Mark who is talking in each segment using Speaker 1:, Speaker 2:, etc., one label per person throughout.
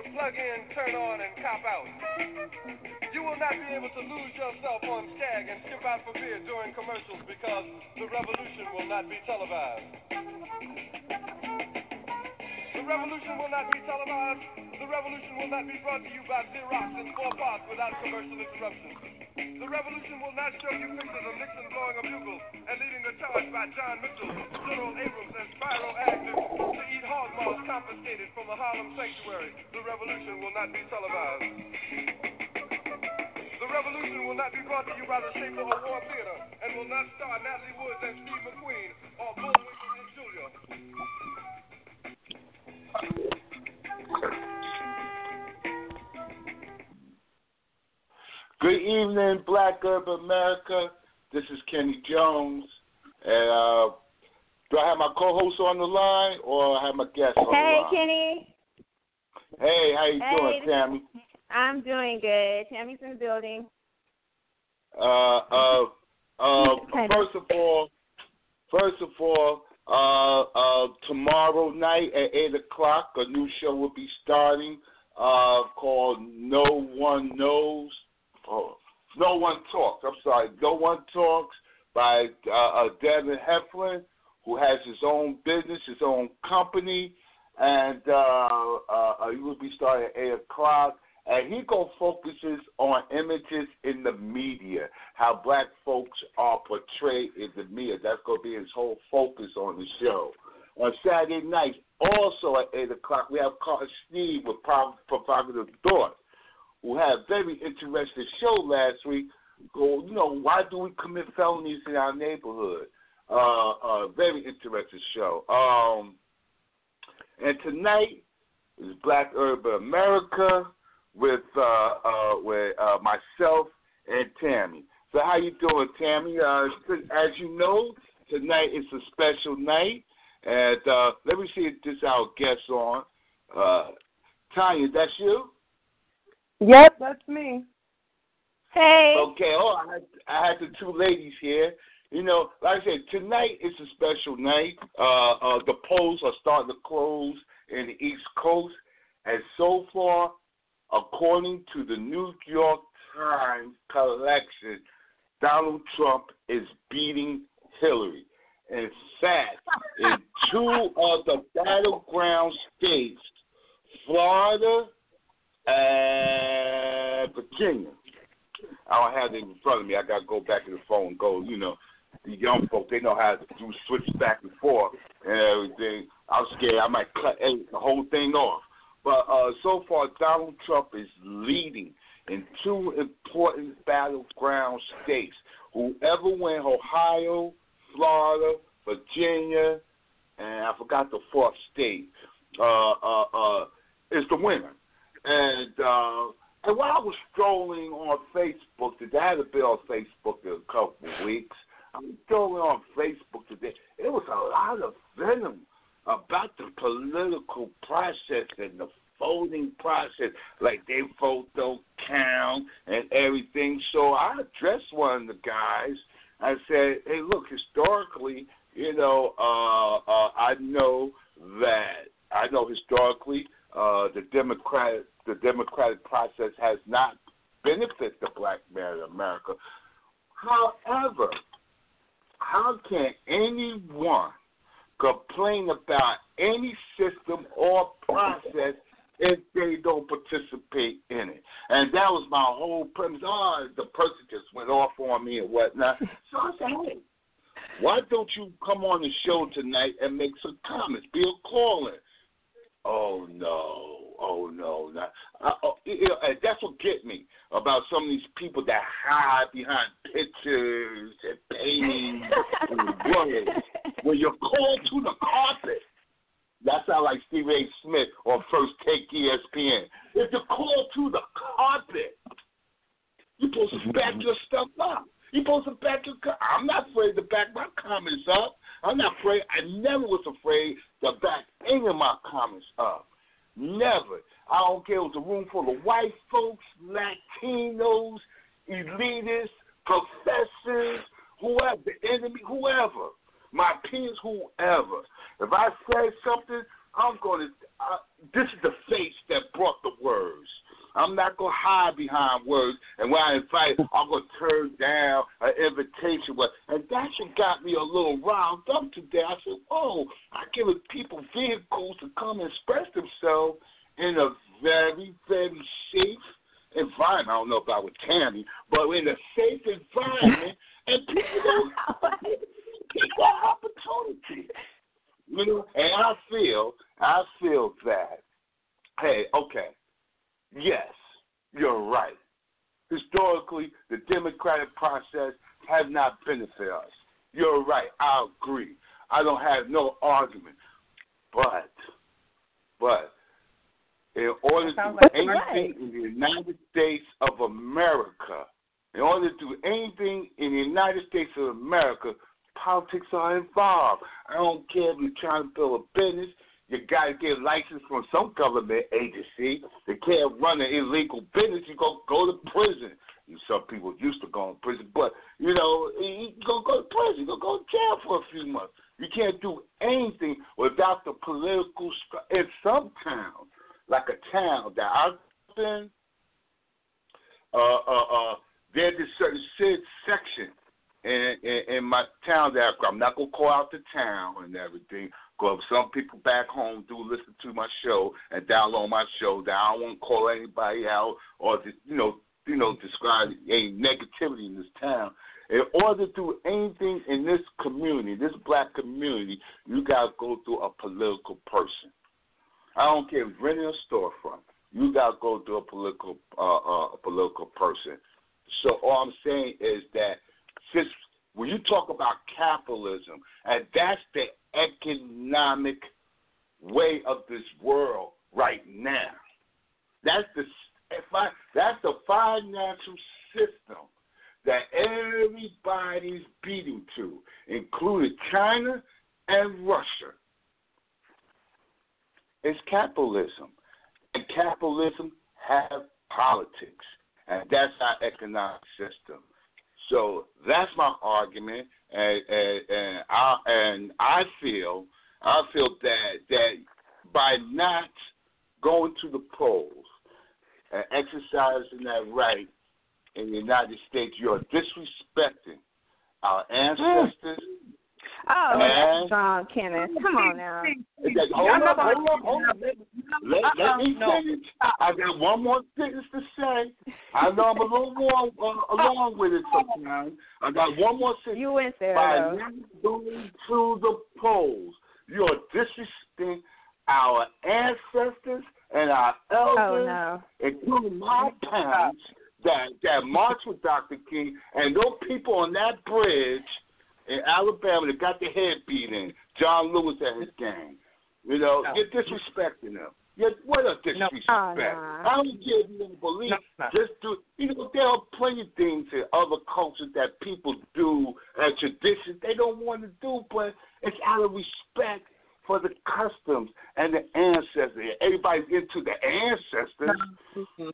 Speaker 1: to plug in, turn on, and cop out. You will not be able to lose yourself on Skag and skip out for beer during commercials because the revolution will not be televised. The revolution will not be televised. The revolution will not be brought to you by Xerox and four parts without commercial interruption. The revolution will not show you pictures of Nixon blowing a bugle and leading the charge by John Mitchell, General Abrams, and Spiro Agnew maws confiscated from a Harlem sanctuary. The revolution will not be televised. The revolution will not be brought to you by the Schaefer Award Theater and will not star Natalie Woods and Steve McQueen or Bullwinkle and Julia.
Speaker 2: Good evening, Black Urban America. This is Kenny Jones. And uh, do I have my co-host on the line or I have my guest on
Speaker 3: hey,
Speaker 2: the line?
Speaker 3: Hey, Kenny.
Speaker 2: Hey, how you
Speaker 3: Hey,
Speaker 2: doing, Tammy?
Speaker 3: I'm doing good. Tammy's in the building.
Speaker 2: Uh, uh, uh, first of all, first of all, uh, uh, tomorrow night at eight o'clock, a new show will be starting uh, called No One Knows. Oh, no One Talks. I'm sorry, No One Talks by uh, uh, Devin Heflin, who has his own business, his own company, and uh, uh, uh, he will be starting at eight o'clock and he go focuses on images in the media, how black folks are portrayed in the media. That's gonna be his whole focus on the show. On Saturday nights, also at eight o'clock, we have Carl Steve with Prov- Provocative Thought, who had a very interesting show last week. Go, you know, why do we commit felonies in our neighborhood? Uh, uh, very interesting show. Um, and tonight is Black Urban America with uh, uh, with uh, myself and Tammy. So how you doing, Tammy? Uh, as you know, tonight is a special night, and uh, let me see if this our guest on. Uh, Tanya, that's you?
Speaker 4: Yep, that's me.
Speaker 3: Hey.
Speaker 2: Okay. Oh, I had, I had the two ladies here. You know, like I said, tonight is a special night. Uh, uh, the polls are starting to close in the East Coast, and so far, according to the New York Times collection, Donald Trump is beating Hillary. In fact, in two of the battleground states, Florida and Virginia. I don't have it in front of me. I got to go back to the phone and go, you know, the young folk, they know how to do switch back and forth and everything. I'm scared I might cut the whole thing off. But uh, so far, Donald Trump is leading in two important battleground states. Whoever wins Ohio, Florida, Virginia, and I forgot the fourth state, uh, uh, uh, is the winner. And uh, and while I was strolling on Facebook today, I had been on Facebook a couple of weeks. I was strolling on Facebook today. It was a lot of venom about the political process and the voting process, like they vote don't count and everything. So I addressed one of the guys. I said, "Hey, look, historically, you know, uh, uh, I know that I know historically uh, the democratic the democratic process has not benefited the black man in America. However, how can anyone complain about any system or process if they don't participate in it. And that was my whole premise. Oh, the person just went off on me and whatnot. So I said, hey, why don't you come on the show tonight and make some comments? Be a caller. Oh no, oh no, not, uh, oh, you know, and that's what get me about some of these people that hide behind pictures and paintings and words. When you're called to the carpet, that sounds like Steve A. Smith on First Take ESPN. If you're called to the carpet, you're supposed to back your stuff up. You're supposed to back your. I'm not afraid to back my comments up. I'm not afraid. I never was afraid to back any of my comments up. Never. I don't care. It was a room full of white folks, Latinos, elitists, professors, whoever, the enemy, whoever. my peers, whoever. If I say something, I'm going to. Uh, this is the face that brought the words. I'm not gonna hide behind words. And when I invite, I'm gonna turn down an invitation. And that shit got me a little riled up today. I said, "Oh, I give people vehicles to come and express themselves in a very, very safe environment. I don't know about with Tammy, but in a safe environment, and people don't get that opportunity. You know, and I feel, I feel that. Hey, okay, yes, you're right. Historically, the democratic process has not benefited us. You're right. I agree. I don't have no argument. But, but in order to do anything in the United States of America, in order to do anything in the United States of America, politics are involved. I don't care if you're trying to build a business. You got to get a license from some government agency. They can't run an illegal business. You go go to prison. Some people used to go to prison, but you know you go go to prison. You go go to jail for a few months. You can't do anything without the political. In some towns, like a town that I've been, uh, uh, uh, there's a certain section in, in, in my town that I'm not gonna call out the town and everything. Because some people back home do listen to my show and download my show. That I won't call anybody out or you know you know describe any negativity in this town. In order to do anything in this community, this black community, you gotta go through a political person. I don't care renting a storefront. You gotta go through a political uh, uh, a political person. So all I'm saying is that since when you talk about capitalism, and that's the economic way of this world right now. That's the that's the financial system that everybody's beating to, including China and Russia. It's capitalism. And capitalism has politics. And that's our economic system. So that's my argument, and and, and I and I feel I feel that that by not going to the polls and exercising that right in the United States, you're disrespecting our mm. ancestors.
Speaker 3: Oh, that's strong, Kenneth. Come on now.
Speaker 2: Hold up, hold up, hold up. Let, let me finish. I got one more sentence to say. I know I'm a little more uh, along with it sometimes. I got one more sentence.
Speaker 3: You went there.
Speaker 2: By
Speaker 3: though.
Speaker 2: not going to the polls, you're disrespecting our ancestors and our elders,
Speaker 3: Oh no.
Speaker 2: including my parents that that marched with Dr. King, and those people on that bridge in Alabama that got their head beat in. John Lewis and his gang. You know,
Speaker 5: No.
Speaker 2: you're disrespecting them. You're, what a disrespect.
Speaker 3: Oh, no.
Speaker 2: I don't care if you don't believe.
Speaker 5: No, no.
Speaker 2: Just do. You know, there are plenty of things in other cultures that people do and traditions they don't want to do, but it's out of respect for the customs and the ancestors. Everybody's into the ancestors.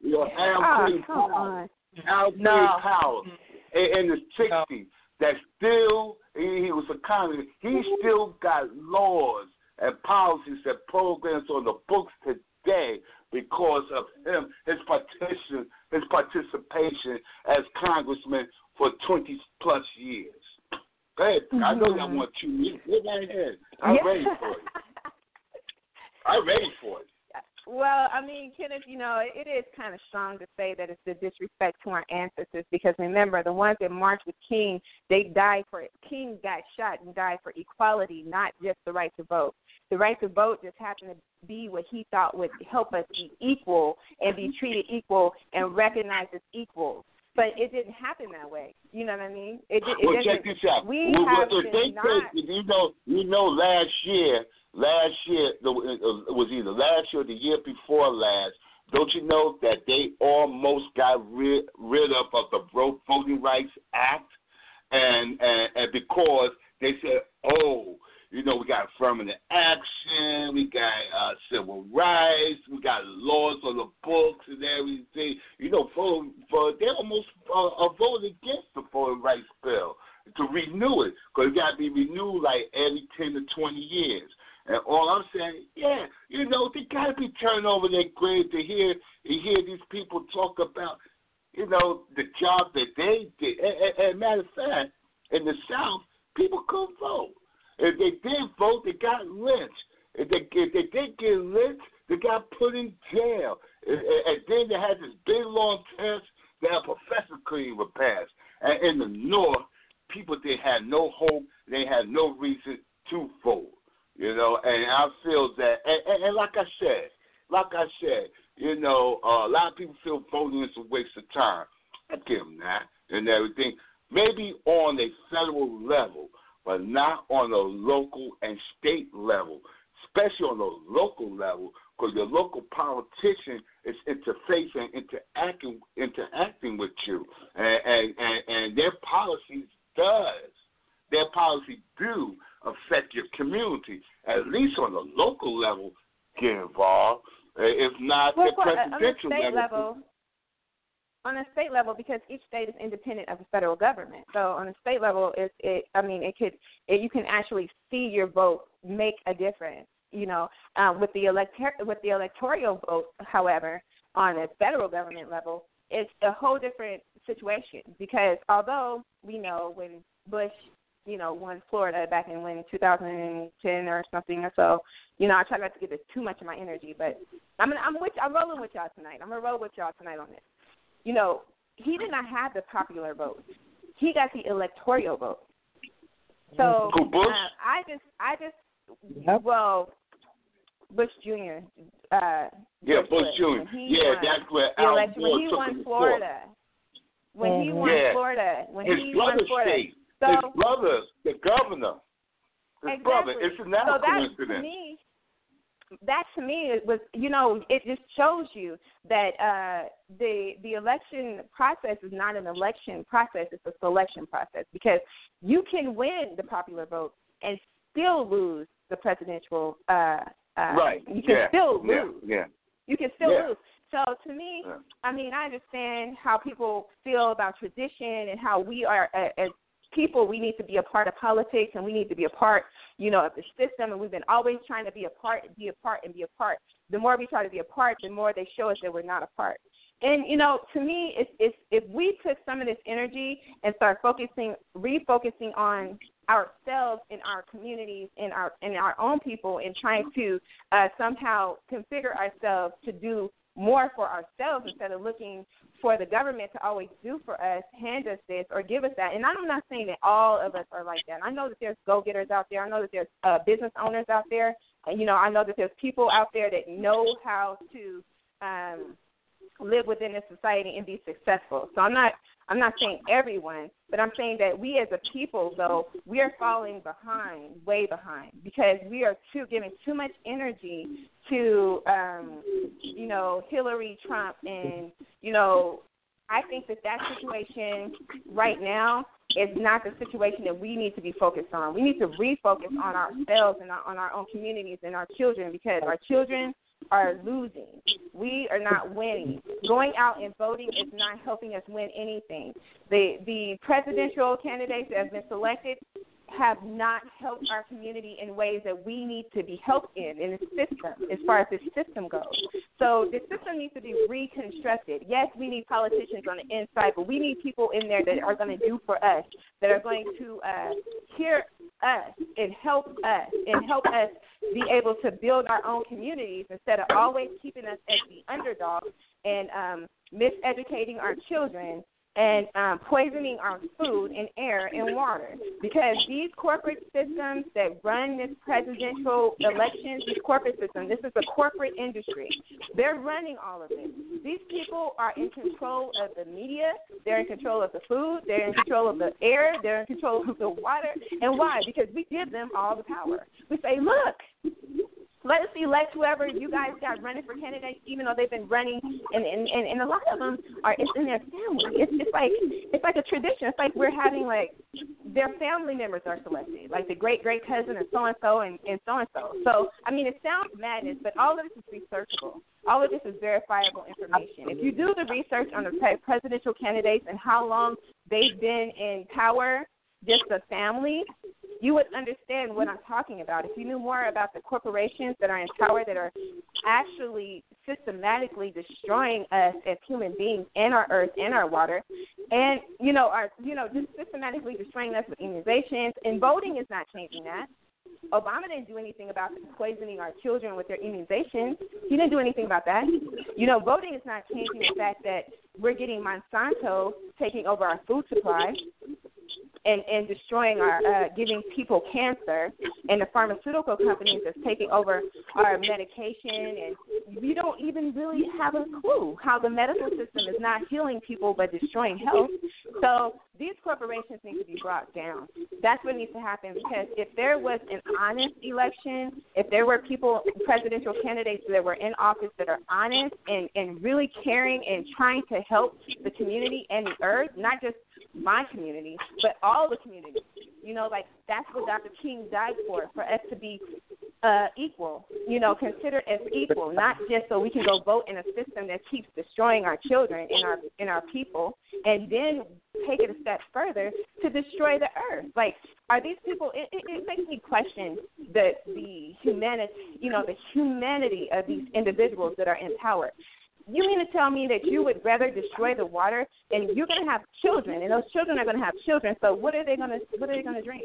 Speaker 2: You know, ah, Al
Speaker 3: Oh,
Speaker 2: Green
Speaker 3: on.
Speaker 2: Al Green
Speaker 5: No.
Speaker 2: Mm-hmm. In the '60s that still he, he was a communist. He mm-hmm. still got laws and policies and programs on the books today because of him, his participation, his participation as congressman for 20 plus years. Go ahead. I know y'all mm-hmm. want two minutes. Go right ahead. I'm
Speaker 3: Yeah.
Speaker 2: ready for it. I'm ready for it.
Speaker 3: Well, I mean, Kenneth, you know, it is kind of strong to say that it's the disrespect to our ancestors because remember, the ones that marched with King, they died for it. King got shot and died for equality, not just the right to vote. The right to vote just happened to be what he thought would help us be equal and be treated equal and recognized as equals. But it didn't happen that way. You know what I mean? It, it
Speaker 2: Well, check this out.
Speaker 3: We
Speaker 2: well,
Speaker 3: have
Speaker 2: if they
Speaker 3: not.
Speaker 2: take, you know, you know, last year, last year, the, it was either last year or the year before last. Don't you know that they almost got rid, rid of, of the Vo- Voting Rights Act, and, and and because they said, oh, you know, we got affirmative action, we got uh, civil rights, we got laws on the books and everything. You know, for, for they almost uh, voted against the voting rights bill. to renew it because it got to be renewed like every ten to twenty years. And all I'm saying, yeah, you know, they got to be turning over their grave to hear to hear these people talk about, you know, the job that they did. And, and, and matter of fact, in the South, people couldn't vote. If they did vote, they got lynched. If they if they did get lynched, they got put in jail. And, and then they had this big long test that a professor couldn't even pass. And in the North, people they had no hope, they had no reason to vote. You know, and I feel that, and, and, and like I said, like I said, you know, uh, a lot of people feel voting is a waste of time. I give them that and everything. Maybe on a federal level, but not on a local and state level, especially on the local level, because your local politician is interfacing, interacting, interacting with you, and, and, and, and their policies does, their policy do affect your community. At least on the local level, get involved. If not,
Speaker 3: well,
Speaker 2: the presidential
Speaker 3: the level, level on a state level because each state is independent of the federal government. So on a state level, it, it I mean, it could it, you can actually see your vote make a difference. You know, um, with the elector with the electoral vote, however, on a federal government level, it's a whole different situation because although we know when Bush, you know, won Florida back in when 2010 or something or so, you know, I try not to give it too much of my energy, but I'm I'm with I'm rolling with y'all tonight. I'm gonna roll with y'all tonight on this you know, he did not have the popular vote. He got the electoral vote. So
Speaker 2: Who, Bush?
Speaker 3: Uh, I just, I just, yep. well, Bush Jr. Uh,
Speaker 2: yeah, Bush, Bush Jr. Yeah,
Speaker 3: won
Speaker 2: that's where
Speaker 3: Al
Speaker 2: Gore
Speaker 3: when he won Florida. When he won
Speaker 2: yeah.
Speaker 3: Florida, when
Speaker 2: his
Speaker 3: he
Speaker 2: brother
Speaker 3: won Florida,
Speaker 2: state,
Speaker 3: so,
Speaker 2: his brother, the governor, his
Speaker 3: exactly.
Speaker 2: brother. It's not
Speaker 3: so
Speaker 2: a
Speaker 3: that. To me, that to me was you know it just shows you that uh the the election process is not an election process it's a selection process because you can win the popular vote and still lose the presidential uh uh
Speaker 2: right
Speaker 3: you can
Speaker 2: yeah.
Speaker 3: still lose
Speaker 2: yeah, yeah.
Speaker 3: you can still
Speaker 2: yeah.
Speaker 3: lose so to me i mean i understand how people feel about tradition and how we are as people we need to be a part of politics and we need to be a part you know, of the system, and we've been always trying to be a part, be a part, and be a part. The more we try to be a part, the more they show us that we're not a part. And you know, to me, it's, it's if we took some of this energy and start focusing, refocusing on ourselves in our communities, in our in our own people, and trying to uh, somehow configure ourselves to do more for ourselves instead of looking for the government to always do for us, hand us this or give us that. And I'm not saying that all of us are like that. I know that there's go getters out there. I know that there's uh, business owners out there. And, you know, I know that there's people out there that know how to um, live within this society and be successful. So I'm not I'm not saying everyone, but I'm saying that we as a people though, we are falling behind, way behind, because we are too giving too much energy to um, you know, Hillary Trump and, you know, I think that that situation right now is not the situation that we need to be focused on. We need to refocus on ourselves and on our own communities and our children because our children are losing. We are not winning. Going out and voting is not helping us win anything. The the presidential candidates that have been selected have not helped our community in ways that we need to be helped in in the system as far as the system goes. So the system needs to be reconstructed. Yes, we need politicians on the inside, but we need people in there that are going to do for us, that are going to uh, hear us and help us and help us be able to build our own communities instead of always keeping us as the underdog and um, miseducating our children and um, poisoning our food and air and water. Because these corporate systems that run this presidential elections, these corporate systems, this is a corporate industry. They're running all of it. These people are in control of the media, they're in control of the food, they're in control of the air, they're in control of the water. And why? Because we give them all the power. We say, look, let us elect whoever you guys got running for candidates, even though they've been running, and and and, and a lot of them are it's in their family. It's just like it's like a tradition. It's like we're having like their family members are selected, like the great great cousin and so and so and and so and so. So I mean, it sounds madness, but all of this is researchable. All of this is verifiable information. If you do the research on the presidential candidates and how long they've been in power, just the family, you would understand what I'm talking about. If you knew more about the corporations that are in power that are actually systematically destroying us as human beings and our earth and our water, and you know, are you know just systematically destroying us with immunizations. And voting is not changing that. Obama didn't do anything about poisoning our children with their immunizations. He didn't do anything about that. You know, voting is not changing the fact that we're getting Monsanto taking over our food supply and, and destroying our, uh, giving people cancer, and the pharmaceutical companies that's taking over our medication, and we don't even really have a clue how the medical system is not healing people but destroying health. So these corporations need to be brought down. That's what needs to happen because if there was an honest election, if there were people, presidential candidates that were in office that are honest and, and really caring and trying to help the community and the earth, not just my community, but all the communities. You know, like that's what Dr. King died for, for us to be uh, equal, you know, considered as equal, not just so we can go vote in a system that keeps destroying our children and our and our people, and then take it a step further to destroy the earth. Like, are these people? It, it, it makes me question the the humanity, you know, the humanity of these individuals that are in power. You mean to tell me that you would rather destroy the water and you're going to have children and those children are going to have children. So what are they going to what are they going to drink?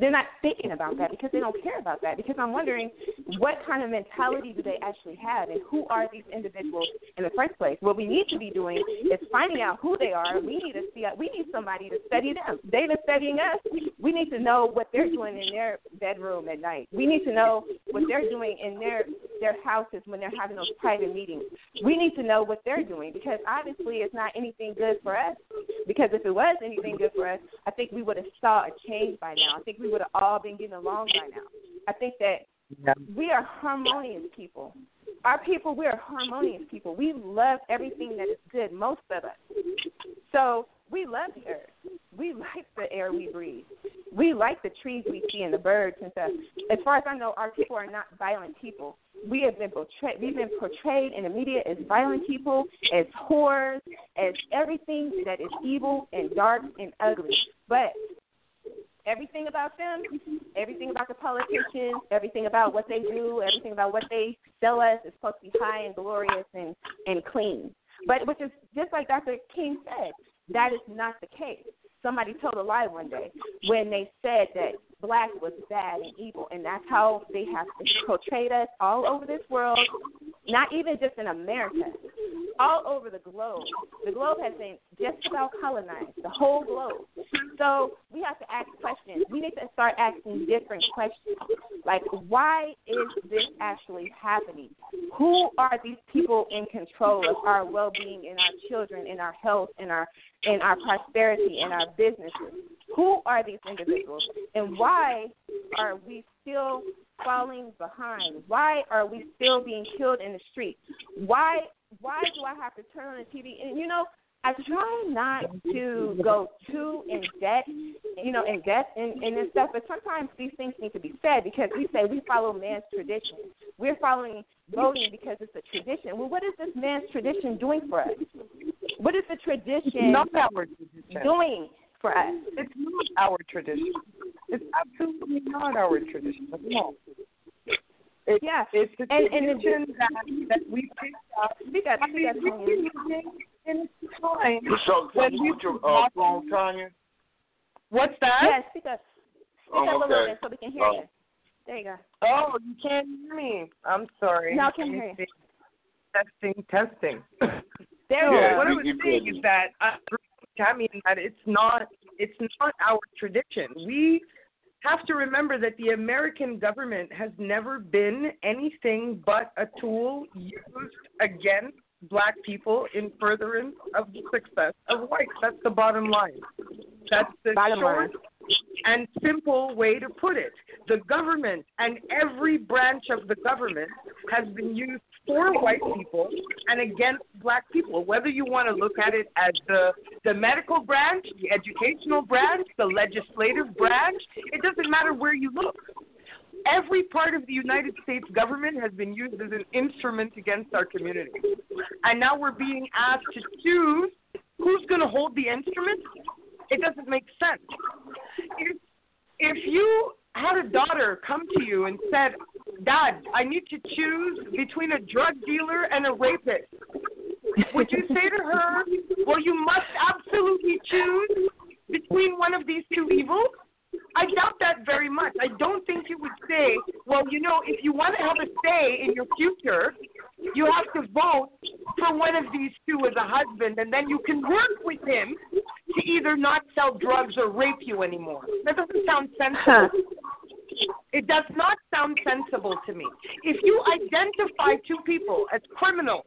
Speaker 3: they're not thinking about that because they don't care about that. Because I'm wondering what kind of mentality do they actually have and who are these individuals in the first place? What we need to be doing is finding out who they are. We need to see we need somebody to study them. They've been studying us. We need to know what they're doing in their bedroom at night. We need to know what they're doing in their their houses when they're having those private meetings. We need to know what they're doing because obviously it's not anything good for us. Because if it was anything good for us, I think we would have saw a change by now. I think we would have all been getting along by now. I think that yeah. we are harmonious people. Our people, we are harmonious people. We love everything that is good, most of us. So we love the earth. We like the air we breathe. We like the trees we see and the birds and stuff. As far as I know, our people are not violent people. We have been portrayed. We've been portrayed in the media as violent people, as whores, as everything that is evil and dark and ugly. But everything about them, everything about the politicians, everything about what they do, everything about what they sell us is supposed to be high and glorious and and clean. But which is just like Dr. King said, that is not the case. Somebody told a lie one day when they said that black was bad and evil, and that's how they have portrayed us all over this world, not even just in America, all over the globe. The globe has been just about colonized, the whole globe. So we have to ask questions. We need to start asking different questions, like why is this actually happening? Who are these people in control of our well-being and our children and our health and our and our prosperity and our businesses? Who are these individuals, and why are we still falling behind? Why are we still being killed in the street? Why why do I have to turn on the TV? And you know, I try not to go too in debt, you know, in debt and, and this stuff. But sometimes these things need to be said because we say we follow man's tradition. We're following voting because it's a tradition. Well, what is this man's tradition doing for us? What is the tradition,
Speaker 4: not our tradition.
Speaker 3: doing for us?
Speaker 4: It's not our tradition. It's absolutely not our tradition at all. It,
Speaker 3: yeah,
Speaker 4: it's the
Speaker 3: and,
Speaker 4: tradition
Speaker 3: and
Speaker 4: that, that we picked up.
Speaker 3: We Speak up, speak up,
Speaker 4: in time.
Speaker 2: So,
Speaker 4: when
Speaker 2: you put your uh, phone, Tanya?
Speaker 4: What's that?
Speaker 3: Yes, speak up. Speak
Speaker 2: oh,
Speaker 3: up
Speaker 2: okay.
Speaker 3: a little bit so we can hear
Speaker 2: oh.
Speaker 3: you. There you go.
Speaker 4: Oh, you can't hear me. I'm sorry.
Speaker 3: No, I can hear you.
Speaker 4: Testing, testing.
Speaker 3: There
Speaker 2: yeah,
Speaker 4: what
Speaker 3: go.
Speaker 4: I was saying is that I, I mean that it's not it's not our tradition. We have to remember that the American government has never been anything but a tool used against black people in furtherance of the success of whites. That's the bottom line. That's the
Speaker 3: Bottom
Speaker 4: short
Speaker 3: line.
Speaker 4: and simple way to put it. The government and every branch of the government has been used for white people and against black people. Whether you want to look at it as the the medical branch, the educational branch, the legislative branch, it doesn't matter where you look. Every part of the United States government has been used as an instrument against our community. And now we're being asked to choose who's going to hold the instrument It doesn't make sense. If if you had a daughter come to you and said, "Dad, I need to choose between a drug dealer and a rapist," would you say to her, "Well, you must absolutely choose between one of these two evils"? I doubt that very much. I don't think you would say, well, you know, if you want to have a say in your future, you have to vote for one of these two as a husband, and then you can work with him to either not sell drugs or rape you anymore. That doesn't sound sensible. It does not sound sensible to me. If you identify two people as criminals,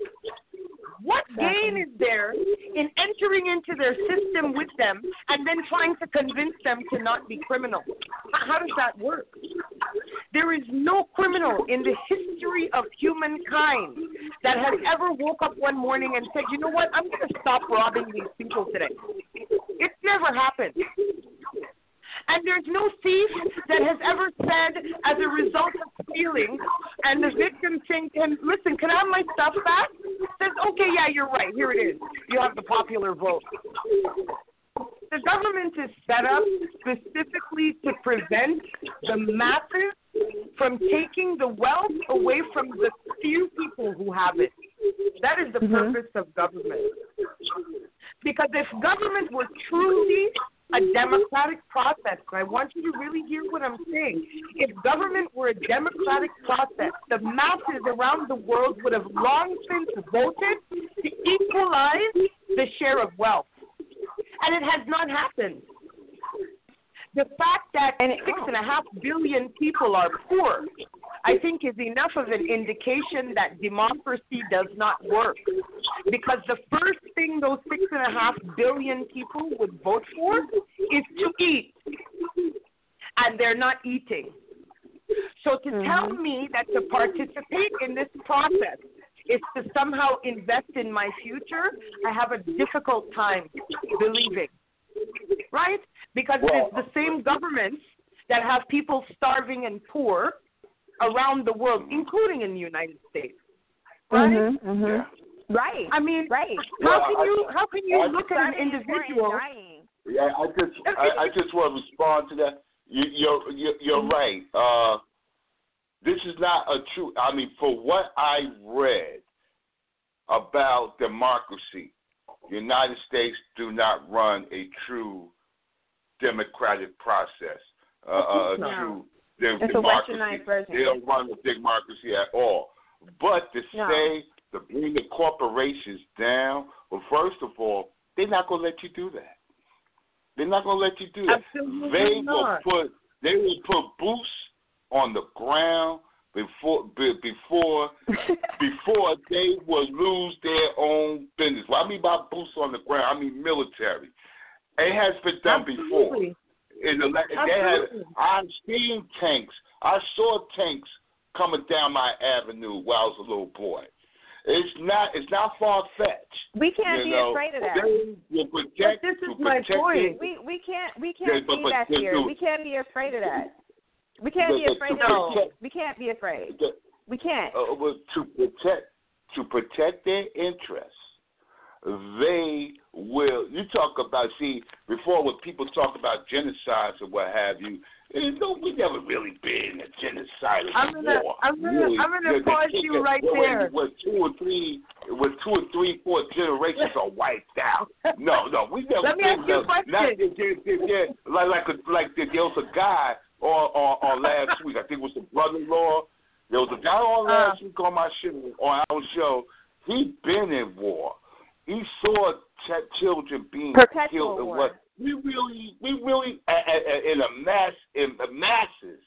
Speaker 4: what gain is there in entering into their system with them and then trying to convince them to not be criminals? How does that work? There is no criminal in the history of humankind that has ever woke up one morning and said, you know what, I'm going to stop robbing these people today. It's never happened. And there's no thief that has ever said, as a result of stealing, and the victim saying to him, Listen, can I have my stuff back? Says, Okay, yeah, you're right. Here it is. You have the popular vote. The government is set up specifically to prevent the masses from taking the wealth away from the few people who have it. That is the mm-hmm. purpose of government. Because if government were truly a mm-hmm. democratic process. And I want you to really hear what I'm saying. If government were a democratic process, the masses around the world would have long since voted to equalize the share of wealth. And it has not happened. The fact that six and a half billion people are poor, I think, is enough of an indication that democracy does not work. Because the first thing those six and a half billion people would vote for is to eat. And they're not eating. So to mm-hmm. tell me that to participate in this process is to somehow invest in my future, I have a difficult time believing. Right? Because well, it's the same governments that have people starving and poor around the world, including in the United States. Right?
Speaker 3: Mm-hmm, mm-hmm. Yeah. Right.
Speaker 4: I mean,
Speaker 3: right.
Speaker 4: How can you how can you look at an individual?
Speaker 2: Yeah, I just I, I just want to respond to that. You, you're you're, you're mm-hmm. right. Uh, this is not a true. I mean, for what I read about democracy, the United States do not run a true democratic process, uh, uh, no. true
Speaker 3: it's
Speaker 2: democracy.
Speaker 3: version.
Speaker 2: They don't run a democracy at all. But to
Speaker 3: no.
Speaker 2: say to bring the corporations down, well, first of all, they're not going to let you do that. They're not going to let you do that.
Speaker 4: Absolutely
Speaker 2: they
Speaker 4: not.
Speaker 2: will put they will put boots on the ground before before before they will lose their own business. What I mean by boots on the ground, I mean military. It has been done
Speaker 4: Absolutely.
Speaker 2: before. In the, they have, I've seen tanks. I saw tanks coming down my avenue while I was a little boy. It's not. It's not far fetched.
Speaker 3: We can't
Speaker 2: be
Speaker 3: know. afraid of that.
Speaker 2: They protect,
Speaker 4: but this is
Speaker 2: my
Speaker 4: point.
Speaker 3: We we can't we can't
Speaker 2: but,
Speaker 3: be
Speaker 2: but,
Speaker 3: that here. We can't be afraid of that. We can't be afraid of that. We can't be afraid. We can't.
Speaker 2: Uh, to protect to protect their interests, they will. You talk about see before when people talk about genocides or what have you. No, we never really been a genocide
Speaker 4: I'm gonna,
Speaker 2: war.
Speaker 4: I'm gonna,
Speaker 2: really.
Speaker 4: I'm gonna pause you right there.
Speaker 2: With two or three, with two or three, four generations are wiped out. No, no, we never.
Speaker 4: Let me ask you a question. Not,
Speaker 2: yeah, like like a, like there was a guy on, on on last week. I think it was the brother-in-law. There was a guy on last uh, week on my show on our show. He been in war. He saw children being
Speaker 3: Perpetual
Speaker 2: killed.
Speaker 3: War.
Speaker 2: What we really, we really, uh, uh, in a mass, in the masses,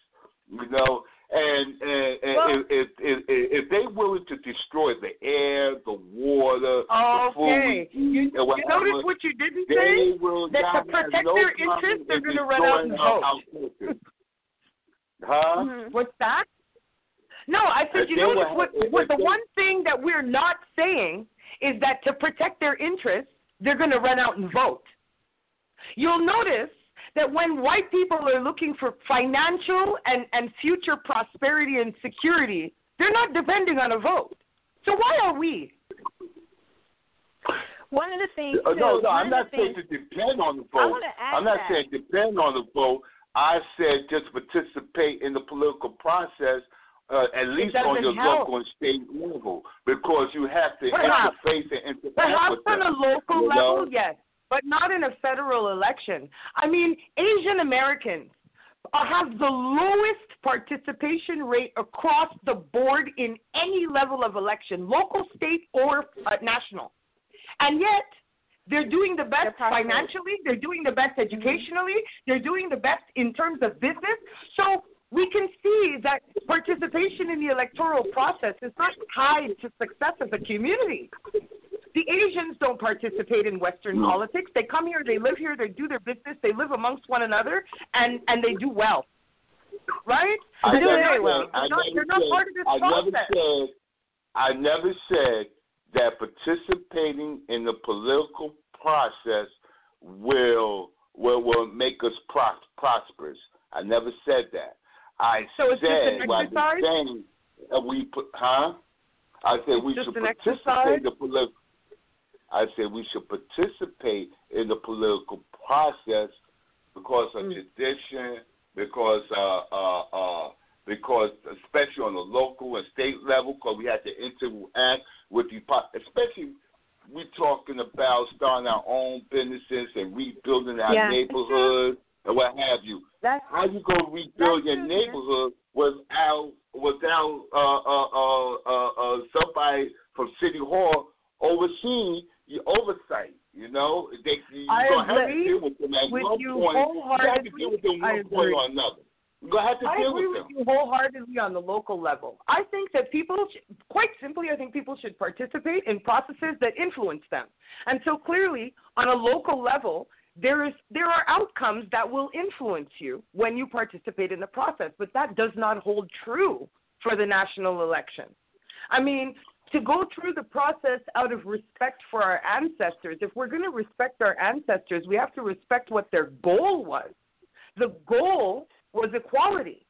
Speaker 2: you know. And, and, and
Speaker 4: well,
Speaker 2: if, if, if, if they willing to destroy the air, the water,
Speaker 4: okay.
Speaker 2: the food,
Speaker 4: you, you
Speaker 2: whatever,
Speaker 4: notice what you didn't say? That to protect
Speaker 2: no
Speaker 4: their interests, they're going to run out and vote.
Speaker 2: huh?
Speaker 4: Mm-hmm. What's that? No, I said you notice what, what the one thing that we're not saying is that to protect their interests, they're going to run out and vote. You'll notice that when white people are looking for financial and, and future prosperity and security, they're not depending on a vote. So why are we?
Speaker 3: One of the things
Speaker 2: Uh, no, no, I'm not saying
Speaker 3: things,
Speaker 2: to depend on the
Speaker 3: I
Speaker 2: vote.
Speaker 3: want to ask
Speaker 2: I'm not
Speaker 3: that.
Speaker 2: saying depend on the vote. I said just participate in the political process, uh, at least on your
Speaker 4: help.
Speaker 2: local and state level, because you have to
Speaker 4: Perhaps.
Speaker 2: interface and interact
Speaker 4: Perhaps
Speaker 2: with
Speaker 4: on a local
Speaker 2: you know?
Speaker 4: level, yes, but not in a federal election. I mean, Asian Americans uh, have the lowest participation rate across the board in any level of election, local, state, or uh, national. And yet, they're doing the best
Speaker 3: They're
Speaker 4: financially, they're doing the best educationally, they're doing the best in terms of business. So we can see that participation in the electoral process is not tied to success of the community. The Asians don't participate in Western politics. They come here, they live here, they do their business, they live amongst one another, and and they do well, right?
Speaker 2: I never
Speaker 4: they're
Speaker 2: said-
Speaker 4: not,
Speaker 2: I
Speaker 4: they're not, they're not
Speaker 2: said-
Speaker 4: part of this
Speaker 2: I never said I never said that participating in the political process will will will make us pros- prosperous. I never said that. I
Speaker 4: So it's just
Speaker 2: said
Speaker 4: an exercise?
Speaker 2: been saying uh, we put huh? I said
Speaker 4: It's
Speaker 2: we should participate in the political I said we should participate in the political process because of
Speaker 4: Mm.
Speaker 2: tradition, because uh, uh, uh, because especially on the local and state level, because we have to interact with the especially we talking about starting our own businesses and rebuilding our
Speaker 3: Yeah.
Speaker 2: neighborhoods and what have you.
Speaker 3: That's
Speaker 2: How you gonna rebuild your
Speaker 3: true,
Speaker 2: neighborhood without without uh, uh, uh, uh, uh, somebody from City Hall overseeing your oversight? You know, they you
Speaker 4: I
Speaker 2: gonna have to deal with them at
Speaker 4: with
Speaker 2: one
Speaker 4: you
Speaker 2: point. You have to deal with them
Speaker 4: wholeheartedly.
Speaker 2: at
Speaker 4: I
Speaker 2: one point or another. You're gonna have to
Speaker 4: I
Speaker 2: deal
Speaker 4: agree
Speaker 2: with them.
Speaker 4: you wholeheartedly on the local level. I think that people, sh- quite simply, I think people should participate in processes that influence them. And so clearly, on a local level, there is there are outcomes that will influence you when you participate in the process, but that does not hold true for the national election. I mean, to go through the process out of respect for our ancestors, if we're going to respect our ancestors, we have to respect what their goal was. The goal was equality.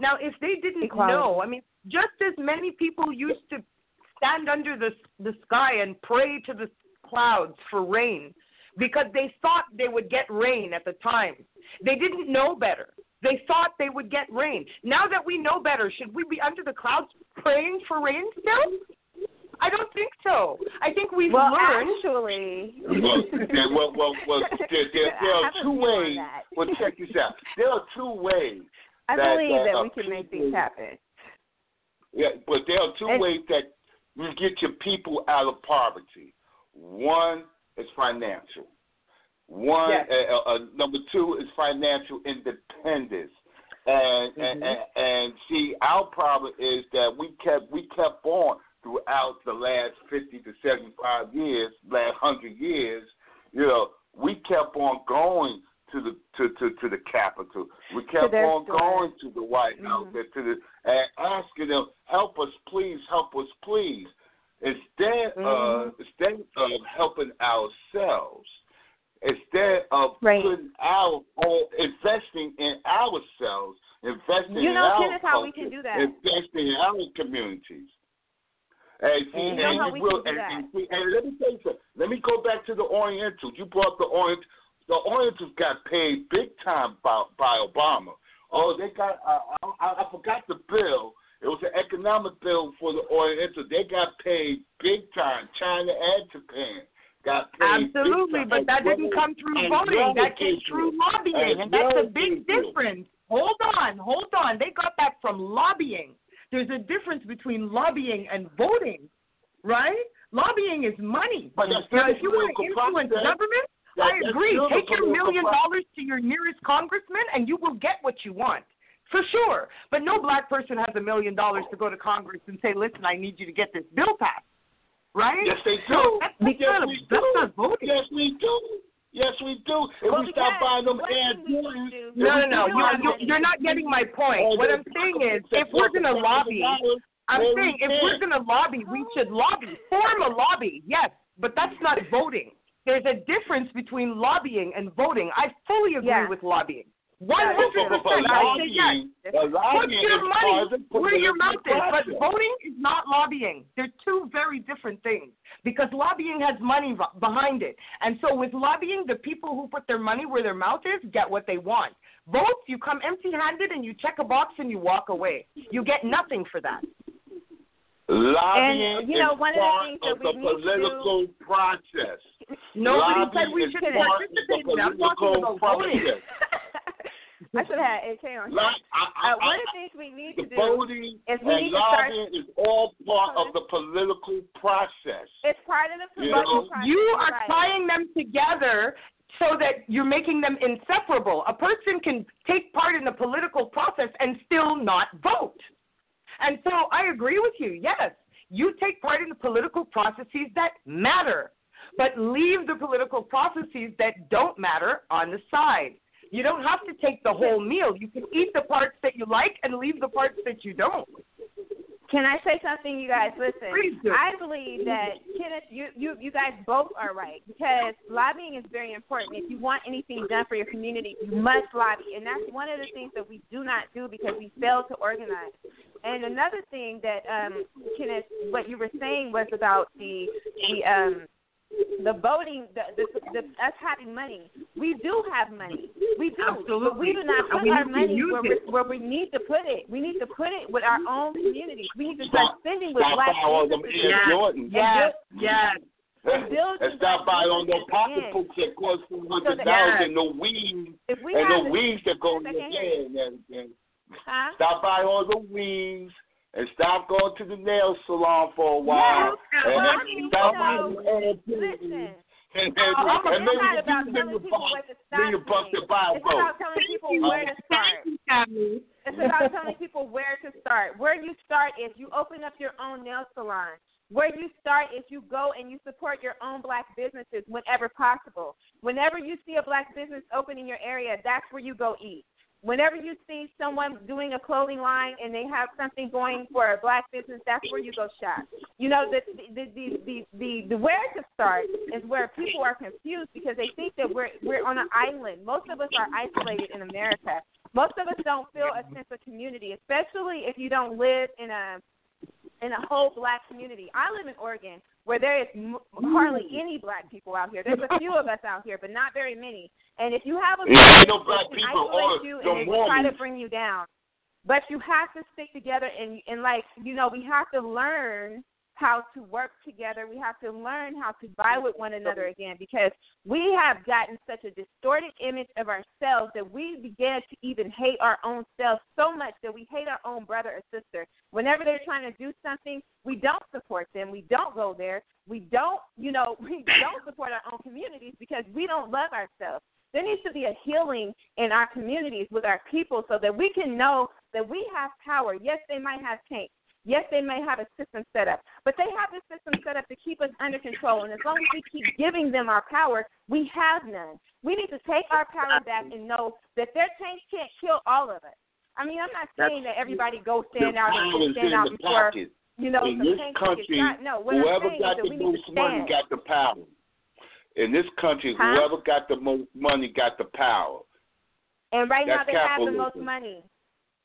Speaker 4: Now, if they didn't
Speaker 3: Equality.
Speaker 4: know, I mean, just as many people used to stand under the the sky and pray to the clouds for rain because they thought they would get rain at the time. They didn't know better. They thought they would get rain. Now that we know better, should we be under the clouds praying for rain still? I don't think so. I think we've
Speaker 3: well,
Speaker 4: learned.
Speaker 3: actually.
Speaker 2: well, there, well, well, well, there, there, there are two ways.
Speaker 3: that.
Speaker 2: Well, check this out. There are two ways.
Speaker 3: I
Speaker 2: that-
Speaker 3: believe
Speaker 2: that,
Speaker 3: that
Speaker 2: uh,
Speaker 3: we can make things happen.
Speaker 2: Yeah, but there are two
Speaker 3: And-
Speaker 2: ways that you get your people out of poverty. One is financial. One,
Speaker 4: Yes.
Speaker 2: uh, uh, uh, number two is financial independence. And,
Speaker 4: Mhm.
Speaker 2: and and see, our problem is that we kept we kept on throughout the last fifty to seventy five years, last hundred years. You know, we kept on going to the to to, to the Capitol. We kept on
Speaker 3: store.
Speaker 2: going to the White House
Speaker 3: Mhm.
Speaker 2: and to the and asking them, "Help us, please, help us, please." Instead of
Speaker 4: Mhm.
Speaker 2: instead of helping ourselves, instead of
Speaker 3: Right.
Speaker 2: putting our own investing in ourselves, investing
Speaker 3: You
Speaker 2: in
Speaker 3: know,
Speaker 2: our
Speaker 3: Kenneth, how we can do that.
Speaker 2: investing in our communities. And see,
Speaker 3: You
Speaker 2: and you will, and, and, see, and let me tell you something. Let me go back to the Orientals. You brought the Orient. The Orientals got paid big time by, by Obama. Oh, they got. Uh, I, I forgot the bill. It was an economic bill for the Orientals. They got paid big time. China and Japan got paid. big
Speaker 4: Absolutely, but that didn't come through voting. That came through lobbying, and that's a big difference. Hold on, hold on. They got that from lobbying. There's a difference between lobbying and voting, right? Lobbying is money.
Speaker 2: But that's
Speaker 4: now, if you want to influence
Speaker 2: process.
Speaker 4: government,
Speaker 2: That-
Speaker 4: I agree. Take your million dollars to your nearest congressman, and you will get what you want. For sure. But no black person has a million dollars to go to Congress and say, listen, I need you to get this bill passed. Right?
Speaker 2: Yes, they do.
Speaker 4: that's,
Speaker 2: yes,
Speaker 4: not,
Speaker 2: we
Speaker 4: that's
Speaker 2: do.
Speaker 4: not voting.
Speaker 2: Yes, we do. Yes, we do. If
Speaker 3: Well,
Speaker 2: we stop
Speaker 3: because
Speaker 2: buying them
Speaker 3: what
Speaker 2: Air
Speaker 3: can do?
Speaker 4: No, no, no. You,
Speaker 2: buying
Speaker 4: you,
Speaker 2: them-
Speaker 4: you're not getting my point.
Speaker 2: Oh,
Speaker 4: What I'm saying is, if we're going to lobby, I'm saying if we're going to lobby, we should lobby. Form a lobby, yes, but that's not voting. There's a difference between lobbying and voting. I fully agree
Speaker 3: Yeah.
Speaker 4: with lobbying.
Speaker 2: But-
Speaker 4: 100%.
Speaker 2: but- but
Speaker 4: I say yes. Put your money
Speaker 2: of the
Speaker 4: where your mouth is, but voting is not lobbying. They're two very different things. because lobbying has money behind it. And so with lobbying, the people who put their money where their mouth is get what they want. Votes, you come empty-handed and you check a box and you walk away. You get nothing for that.
Speaker 2: Lobbying
Speaker 3: and, you know,
Speaker 2: is
Speaker 3: one
Speaker 2: part
Speaker 3: of the,
Speaker 2: of the
Speaker 3: political
Speaker 2: process.
Speaker 4: Nobody
Speaker 2: Lobbying
Speaker 4: said we
Speaker 2: is
Speaker 4: should
Speaker 2: part of
Speaker 4: participate
Speaker 2: the.
Speaker 4: I'm talking
Speaker 2: political
Speaker 4: about voting.
Speaker 2: process.
Speaker 3: I should have had AK on.
Speaker 2: Like, I, I,
Speaker 3: Uh, one
Speaker 2: I,
Speaker 3: of the things we need to do
Speaker 2: voting
Speaker 3: is we
Speaker 2: and
Speaker 3: need to start.
Speaker 2: is all part of the political process.
Speaker 3: It's part of the
Speaker 2: You
Speaker 3: political
Speaker 2: know,
Speaker 3: process.
Speaker 4: You are
Speaker 3: right.
Speaker 4: tying them together so that you're making them inseparable. A person can take part in the political process and still not vote. And so I agree with you. Yes, you take part in the political processes that matter, but leave the political processes that don't matter on the side. You don't have to take the whole meal. You can eat the parts that you like and leave the parts that you don't.
Speaker 3: Can I say something, you guys? Listen, I believe that Kenneth, you, you, you guys both are right because lobbying is very important. If you want anything done for your community, you must lobby, and that's one of the things that we do not do because we fail to organize. And another thing that um, Kenneth, what you were saying was about the the um, the voting, the, the, the us having money. We do have money. We do, but we do not
Speaker 4: And
Speaker 3: put our money where, we, where we need to put it. We need to put it with our own communities. We need to start spending with
Speaker 2: Stop
Speaker 3: black
Speaker 2: by all them
Speaker 3: businesses.
Speaker 2: Air
Speaker 4: Yes, yes.
Speaker 3: And build
Speaker 2: and stop buying on those pocketbooks that cost two
Speaker 3: So
Speaker 2: hundred
Speaker 3: that-
Speaker 2: dollars and the weeds
Speaker 3: we
Speaker 2: and
Speaker 3: have
Speaker 2: the
Speaker 3: a-
Speaker 2: weeds that go in
Speaker 3: I
Speaker 2: your
Speaker 3: can't hear
Speaker 2: hair and everything.
Speaker 3: huh?
Speaker 2: Stop buying all the weeds and stop going to the nail salon for a while.
Speaker 3: Yes,
Speaker 2: and
Speaker 3: I mean,
Speaker 2: stop
Speaker 3: you
Speaker 2: by
Speaker 3: know,
Speaker 2: the Airbnb.
Speaker 3: Listen,
Speaker 2: And, and,
Speaker 3: it's
Speaker 2: and maybe
Speaker 3: not
Speaker 2: you
Speaker 3: about
Speaker 2: then
Speaker 3: telling
Speaker 2: you
Speaker 3: people
Speaker 2: buy,
Speaker 3: where to
Speaker 2: then you bust
Speaker 3: things.
Speaker 2: it
Speaker 3: It's about telling people uh-huh. where to start. It's about telling people where to start. Where you start is you open up your own nail salon. Where you start is you go and you support your own black businesses whenever possible. Whenever you see a black business open in your area, that's where you go eat. Whenever you see someone doing a clothing line and they have something going for a black business, that's where you go shop. You know, the the the the, the, the where to start is where people are confused because they think that we're we're on an island. Most of us are isolated in America. Most of us don't feel a sense of community, especially if you don't live in a in a whole black community. I live in Oregon, where there is m- hardly mm. any black people out here. There's a few of us out here, but not very many. And if you have a
Speaker 2: Yeah, ain't no
Speaker 3: business,
Speaker 2: black
Speaker 3: it can
Speaker 2: people
Speaker 3: isolate
Speaker 2: or
Speaker 3: you
Speaker 2: the
Speaker 3: and it will try to bring you down. But you have to stick together, and and like you know, we have to learn how to work together. We have to learn how to buy with one another again because we have gotten such a distorted image of ourselves that we began to even hate our own selves so much that we hate our own brother or sister. Whenever they're trying to do something, we don't support them. We don't go there. We don't, you know, we don't support our own communities because we don't love ourselves. There needs to be a healing in our communities with our people so that we can know that we have power. Yes, they might have tanks. Yes, they may have a system set up, but they have a system set up to keep us under control. And as long as we keep giving them our power, we have none. We need to take our power back and know that their tanks can't kill all of us. I mean, I'm not saying that everybody go stand out and stand out before
Speaker 2: pocket.
Speaker 3: you know
Speaker 2: in this country,
Speaker 3: shot. No,
Speaker 2: whoever got the most money got the power. In this country,
Speaker 3: Huh?
Speaker 2: whoever got the most money got the power.
Speaker 3: And right now
Speaker 2: That's
Speaker 3: they have the most money.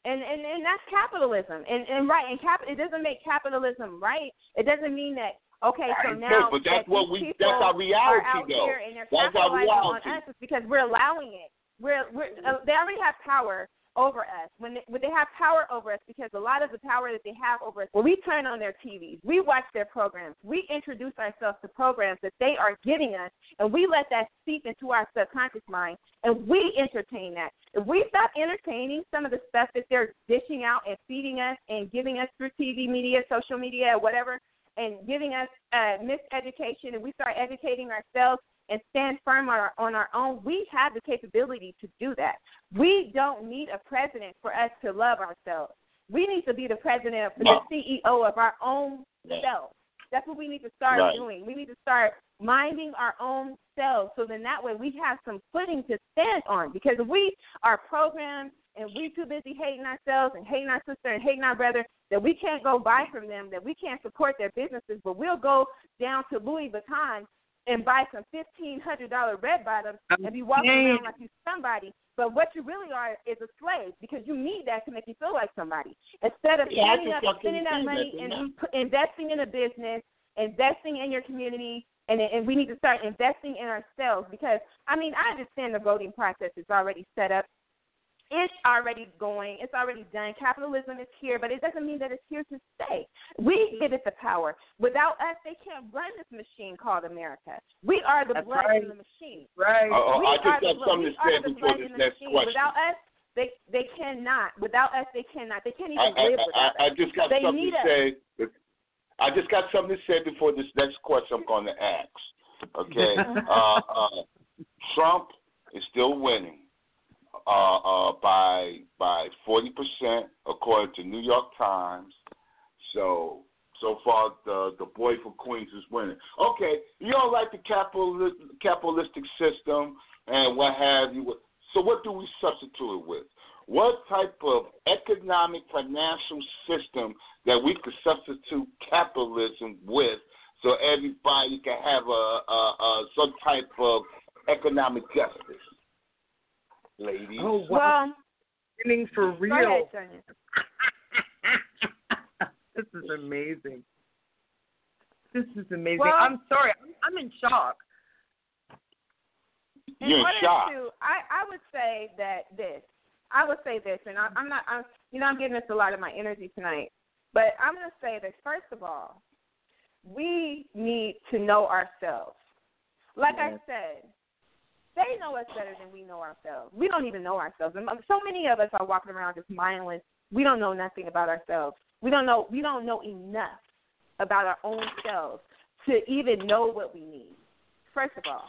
Speaker 3: And and and that's capitalism. And and right, and cap it doesn't make capitalism right. It doesn't mean that okay, so now
Speaker 2: but that's
Speaker 3: that
Speaker 2: what we- that's our reality,
Speaker 3: are out
Speaker 2: though.
Speaker 3: here and they're
Speaker 2: That's
Speaker 3: capitalizing on us is because we're allowing it. We're we're uh, they already have power over us. When they, when they have power over us because a lot of the power that they have over us, when we turn on their TVs, we watch their programs, we introduce ourselves to programs that they are giving us, and we let that seep into our subconscious mind, and we entertain that. If we stop entertaining some of the stuff that they're dishing out and feeding us and giving us through TV media, social media, whatever, and giving us uh, miseducation, and we start educating ourselves and stand firm on our, on our own, we have the capability to do that. We don't need a president for us to love ourselves. We need to be the president, of,
Speaker 2: the
Speaker 3: CEO of our own self. That's what we need to start
Speaker 2: Right.
Speaker 3: doing. We need to start minding our own selves so then that way we have some footing to stand on. Because if we are programmed and we too busy hating ourselves and hating our sister and hating our brother that we can't go buy from them, that we can't support their businesses, but we'll go down to Louis Vuitton and buy some fifteen hundred dollar red bottoms and be walking around like you somebody. But what you really are is a slave because you need that to make you feel like somebody. Instead of
Speaker 2: Yeah, just
Speaker 3: up, spending that money and investing in a business investing in your community, and and we need to start investing in ourselves because I mean I understand the voting process is already set up. It's already going. It's already done. Capitalism is here, but it doesn't mean that it's here to stay. We give it the power. Without us, they can't run this machine called America. We are the
Speaker 4: That's
Speaker 3: blood
Speaker 4: right.
Speaker 3: in the machine.
Speaker 4: Right.
Speaker 2: Uh,
Speaker 3: We
Speaker 2: I just
Speaker 3: the
Speaker 2: got something to say before this next
Speaker 3: machine.
Speaker 2: question.
Speaker 3: Without us, they they cannot. Without us, they cannot. They can't even
Speaker 2: I,
Speaker 3: live
Speaker 2: I,
Speaker 3: without
Speaker 2: I
Speaker 3: us.
Speaker 2: I just got
Speaker 3: They
Speaker 2: something
Speaker 3: need
Speaker 2: to
Speaker 3: us.
Speaker 2: say. I just got something to say before this next question I'm going to ask. Okay, uh, uh, Trump is still winning uh, uh, by by forty percent according to New York Times. So so far the the boy from Queens is winning. Okay, you don't like the capital capitalistic system and what have you. So what do we substitute it with? What type of economic financial system that we could substitute capitalism with, so everybody can have a, a, a some type of economic justice, ladies?
Speaker 4: Oh wow.
Speaker 3: Well,
Speaker 4: for real.
Speaker 3: ahead,
Speaker 4: this is amazing. This is amazing.
Speaker 3: Well-
Speaker 4: I'm sorry. I'm, I'm in shock.
Speaker 3: in
Speaker 2: You're in
Speaker 3: order
Speaker 2: shock.
Speaker 3: to, I, I would say that this, I would say this, and I, I'm not, I'm, you know, I'm giving this a lot of my energy tonight, but I'm going to say that first of all, we need to know ourselves. Like I said, they know us better than we know ourselves. We don't even know ourselves, and so many of us are walking around just mindless. We don't know nothing about ourselves. We don't know. We don't know enough about our own selves to even know what we need. First of all,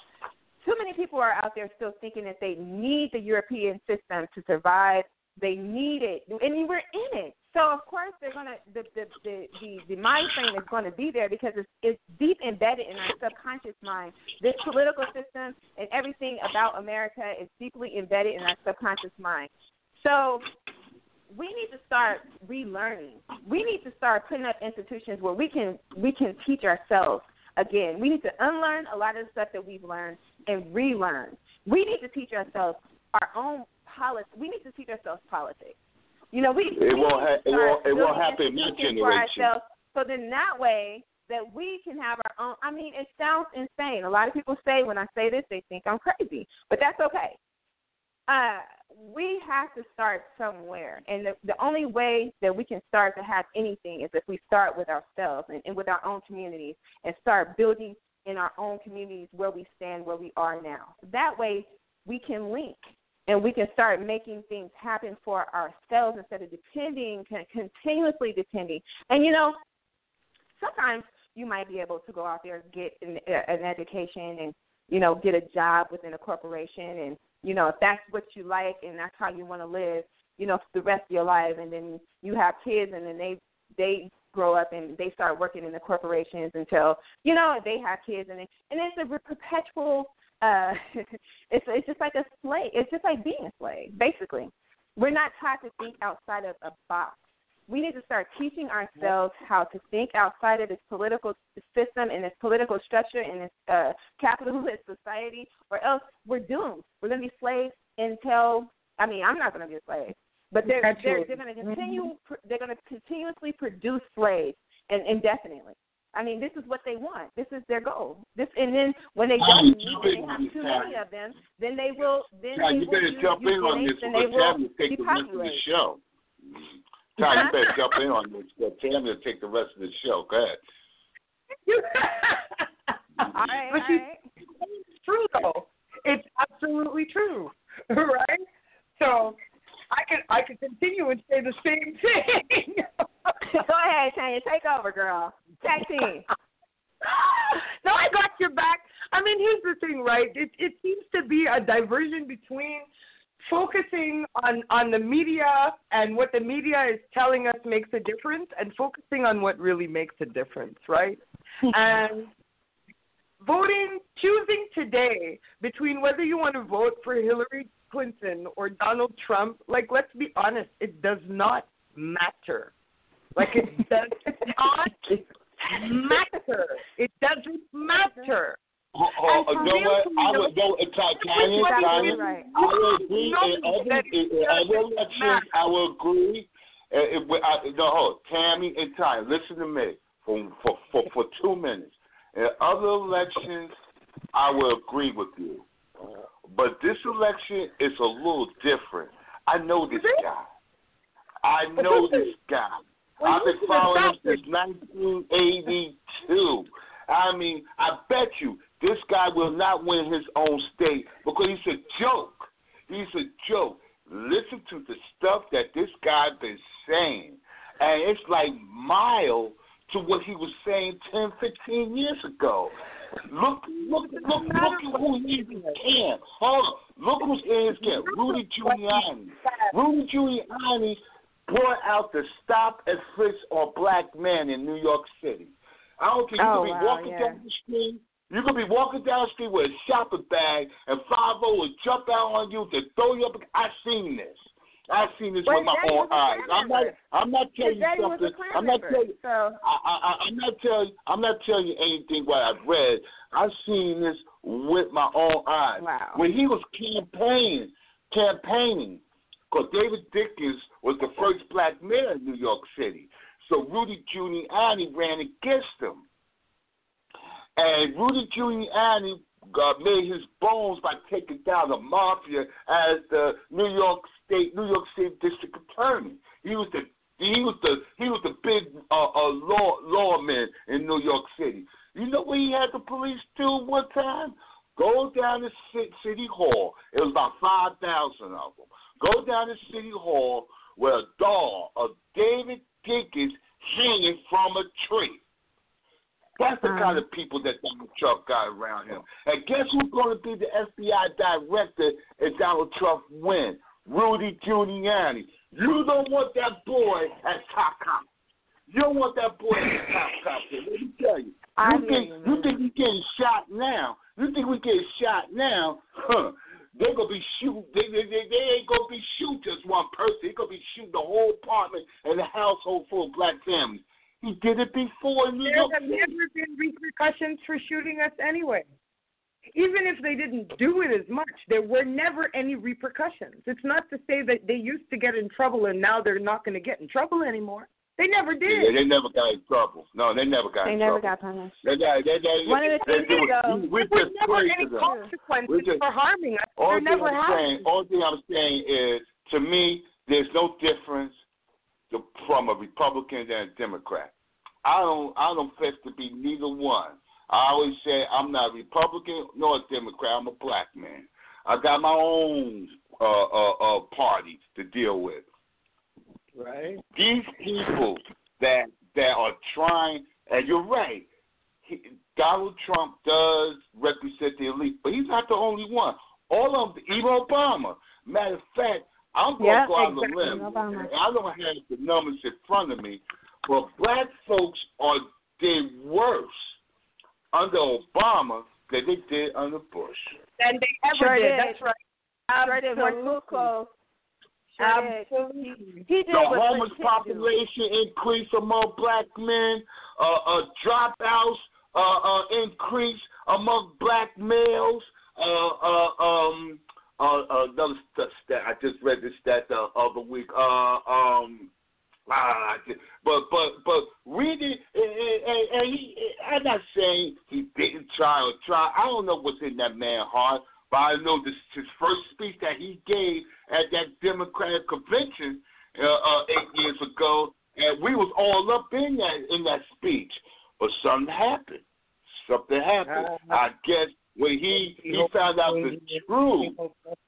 Speaker 3: too many people are out there still thinking that they need the European system to survive. They need it, and we're in it. So of course they're gonna the the the the, the mind frame is going to be there because it's it's deep embedded in our subconscious mind. This political system and everything about America is deeply embedded in our subconscious mind. So we need to start relearning. We need to start putting up institutions where we can we can teach ourselves again. We need to unlearn a lot of the stuff that we've learned and relearn. We need to teach ourselves our own politics. We need to teach ourselves politics. You know, we
Speaker 2: It won't ha- it won't- it won't happen in my generation.
Speaker 3: ourselves, So then that way that we can have our own. I mean, it sounds insane. A lot of people say when I say this, they think I'm crazy, but that's okay. Uh, we have to start somewhere, and the, the only way that we can start to have anything is if we start with ourselves and, and with our own communities, and start building in our own communities where we stand, where we are now. That way, we can link and we can start making things happen for ourselves instead of depending, continuously depending. And you know, sometimes you might be able to go out there and get an, an education and you know get a job within a corporation and you know if that's what you like and that's how you want to live you know for the rest of your life and then you have kids and then they they grow up and they start working in the corporations until you know they have kids and it, and it's a perpetual uh it's it's just like a slave it's just like being a slave basically we're not taught to think outside of a box we need to start teaching ourselves how to think outside of this political system and this political structure and this uh, capitalist society, or else we're doomed. We're going to be slaves until. I mean, I'm not going to be a slave, but they're they're, they're going to continue. They're going to continuously produce slaves and indefinitely. I mean, this is what they want. This is their goal. This, and then when they don't need,
Speaker 2: you
Speaker 3: when they have too
Speaker 2: tired.
Speaker 3: many of them, then they will. Then
Speaker 2: Ty,
Speaker 3: they
Speaker 2: you
Speaker 3: will
Speaker 2: better
Speaker 3: use
Speaker 2: jump in on this
Speaker 3: and they will
Speaker 2: Tammy will take the rest of the show. Ty, you better jump in on this because Tammy will take the rest of the show. Go ahead.
Speaker 3: All right,
Speaker 4: but
Speaker 3: all
Speaker 4: you,
Speaker 3: right.
Speaker 4: it's true though. It's absolutely true, right? So I could I could continue and say the same thing.
Speaker 3: Go ahead, Tanya. Take over, girl. Tag team.
Speaker 4: no, I got your back. I mean, here's the thing, right? It it seems to be a diversion between focusing on on the media and what the media is telling us makes a difference, and focusing on what really makes a difference, right? and voting, choosing today between whether you want to vote for Hillary Clinton or Donald Trump, like let's be honest, it does not matter. Like it does not matter. It doesn't matter.
Speaker 2: Oh, oh,
Speaker 4: And for
Speaker 2: you know what? I
Speaker 4: real,
Speaker 2: would go. Ty, Tanya,
Speaker 4: what
Speaker 3: you
Speaker 2: Tanya,
Speaker 3: right.
Speaker 2: I will agree.
Speaker 4: No,
Speaker 2: in other, in, in other elections. I will agree. Uh, if, I, no, hold, Tammy and Tanya, listen to me. For for for for two minutes. In other elections, I will agree with you, but this election is a little different. I know this guy. I know this guy. I've been following him since 1982. I mean, I bet you this guy will not win his own state because he's a joke. He's a joke. Listen to the stuff that this guy been saying, and it's like mild to what he was saying 10, 15 years ago. Look, look, look, look at who he's in camp. Hold on. Look who's in his camp. Rudy Giuliani. Rudy Giuliani brought out the stop and frisk on black men in New York City. I don't care. You
Speaker 3: oh,
Speaker 2: could be
Speaker 3: wow,
Speaker 2: walking
Speaker 3: yeah.
Speaker 2: down the street. You could be walking down the street with a shopping bag and five oh O would jump out on you to throw you up. I've seen this. I've seen this
Speaker 3: Well,
Speaker 2: with my own eyes. I'm not. I'm not telling you something. I'm not telling.
Speaker 3: So
Speaker 2: I, I, I'm not telling. I'm not telling you anything what I've read. I've seen this with my own eyes.
Speaker 3: Wow.
Speaker 2: When he was campaigning, campaigning, because David Dinkins was the first black mayor in New York City. So Rudy Giuliani ran against him. And Rudy Giuliani uh, made his bones by taking down the mafia as the New York State New York State District Attorney. He was the he was the he was the big uh, uh, law lawman in New York City. You know what he had the police do one time? Go down to City Hall. It was about five thousand of them. Go down to City Hall where a doll of David Dinkins hanging from a tree. That's the kind of people that Donald Trump got around him. And guess who's going to be the FBI director if Donald Trump wins? Rudy Giuliani. You don't want that boy as top cop. You don't want that boy as top cop. Let me tell you.
Speaker 3: I
Speaker 2: You think
Speaker 3: you,
Speaker 2: you think we getting shot now? You think we getting shot now? Huh? They're gonna be shooting. They, they, they, they ain't gonna be shooting just one person. They're gonna be shooting the whole apartment and the household full of black families. He did it before in New
Speaker 4: There
Speaker 2: York
Speaker 4: have never been repercussions for shooting us anyway. Even if they didn't do it as much, there were never any repercussions. It's not to say that they used to get in trouble and now they're not going to get in trouble anymore. They never did.
Speaker 2: Yeah, they never got in trouble. No, they never got
Speaker 3: they
Speaker 2: in
Speaker 3: never
Speaker 2: trouble.
Speaker 3: got punished.
Speaker 2: They got, they, they,
Speaker 3: One of the
Speaker 2: they,
Speaker 3: things
Speaker 2: they,
Speaker 3: though-
Speaker 2: we, we
Speaker 4: there was
Speaker 2: just
Speaker 4: never any
Speaker 2: them.
Speaker 4: consequences
Speaker 2: just-
Speaker 4: for harming us.
Speaker 2: All
Speaker 4: there
Speaker 2: thing
Speaker 4: never
Speaker 2: I'm saying, all thing I'm saying is, to me, there's no difference to, from a Republican and a Democrat. I don't, I don't fess to be neither one. I always say I'm not a Republican nor a Democrat. I'm a black man. I got my own uh, uh, uh, party to deal with.
Speaker 4: Right.
Speaker 2: These people that that are trying, and you're right. He, Donald Trump does represent the elite, but he's not the only one. All of them, even Obama. Matter of fact, I'm going
Speaker 3: Yeah,
Speaker 2: to go out on a
Speaker 3: exactly,
Speaker 2: limb.
Speaker 3: Obama.
Speaker 2: I don't have the numbers in front of me, but black folks are did worse under Obama than they did under Bush.
Speaker 4: And they ever
Speaker 3: Sure
Speaker 4: did.
Speaker 3: did.
Speaker 4: That's right.
Speaker 3: Sure did. We're too
Speaker 4: Absolutely.
Speaker 3: Sure.
Speaker 4: Absolutely.
Speaker 3: He did
Speaker 2: the homeless
Speaker 3: Bush didn't do.
Speaker 2: population increase among black men, uh, uh, dropouts uh, uh, increase among black males. Uh, uh, um, uh, uh, another st- stat I just read this stat the other week. Uh, um, ah, I just- but but but reading and, and, and he, I'm not saying he didn't try or try. I don't know what's in that man's heart. But I know this his first speech that he gave at that Democratic convention uh, uh, eight years ago, and we was all up in that in that speech. But something happened. Something happened.
Speaker 4: Uh,
Speaker 2: I guess when he he found out the truth,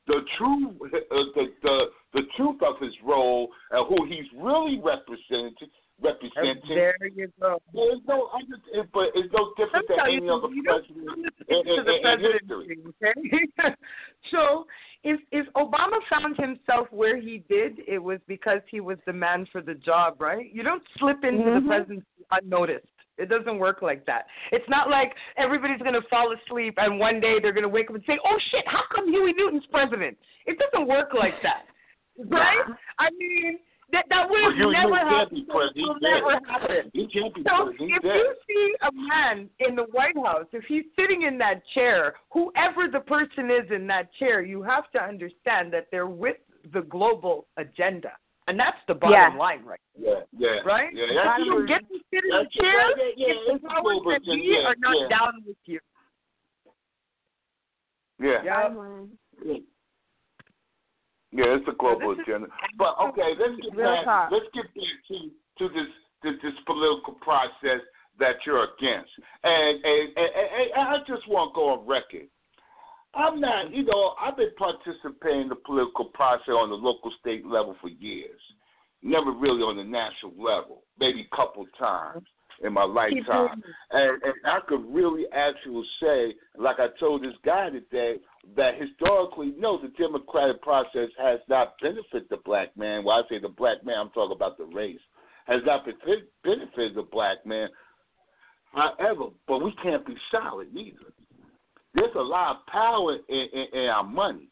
Speaker 2: the true uh, the the the truth of his role and who he's really representing representing.
Speaker 4: There you go.
Speaker 2: There's no other, but it's no different than any other president in, in,
Speaker 4: the
Speaker 2: in, history.
Speaker 4: presidency, okay? so if if Obama found himself where he did, it was because he was the man for the job, right? You don't slip into the
Speaker 3: Mhm.
Speaker 4: presidency unnoticed. It doesn't work like that. It's not like everybody's going to fall asleep and one day they're going to wake up and say, "Oh shit, how come Huey Newton's president?" It doesn't work like that, right? I mean, that that would
Speaker 2: Well,
Speaker 4: have
Speaker 2: Huey
Speaker 4: never
Speaker 2: Newton can't be president.
Speaker 4: Will
Speaker 2: He's
Speaker 4: never happen.
Speaker 2: He can't be
Speaker 4: So
Speaker 2: president. He's
Speaker 4: if you see a man in the White House, if he's sitting in that chair, whoever the person is in that chair, you have to understand that they're with the global agenda. And that's the bottom
Speaker 3: Yeah.
Speaker 4: line, right?
Speaker 2: Yeah, yeah,
Speaker 4: Right?
Speaker 2: Yeah,
Speaker 4: If
Speaker 2: that's
Speaker 4: you
Speaker 2: true.
Speaker 4: get to sit in the
Speaker 2: That's-
Speaker 4: chair,
Speaker 2: yeah, yeah,
Speaker 4: if
Speaker 2: it's
Speaker 4: the powers that
Speaker 2: agenda.
Speaker 4: be
Speaker 2: Yeah,
Speaker 4: are not
Speaker 2: yeah.
Speaker 4: down with you.
Speaker 2: Yeah.
Speaker 4: Yeah.
Speaker 2: Yeah, it's a global
Speaker 4: is-
Speaker 2: agenda. But okay, let's get back.
Speaker 3: talk.
Speaker 2: Let's get back to to this this, this political process that you're against. And and, and, and, and I just want to go on record. I'm not, you know, I've been participating in the political process on the local state level for years. Never really on the national level, maybe a couple times in my lifetime. And, and I could really actually say, like I told this guy today, that historically, no, the democratic process has not benefited the black man. When I say the black man, I'm talking about the race. Has not benefited the black man. However, but we can't be silent either. There's a lot of power in, in, in our money.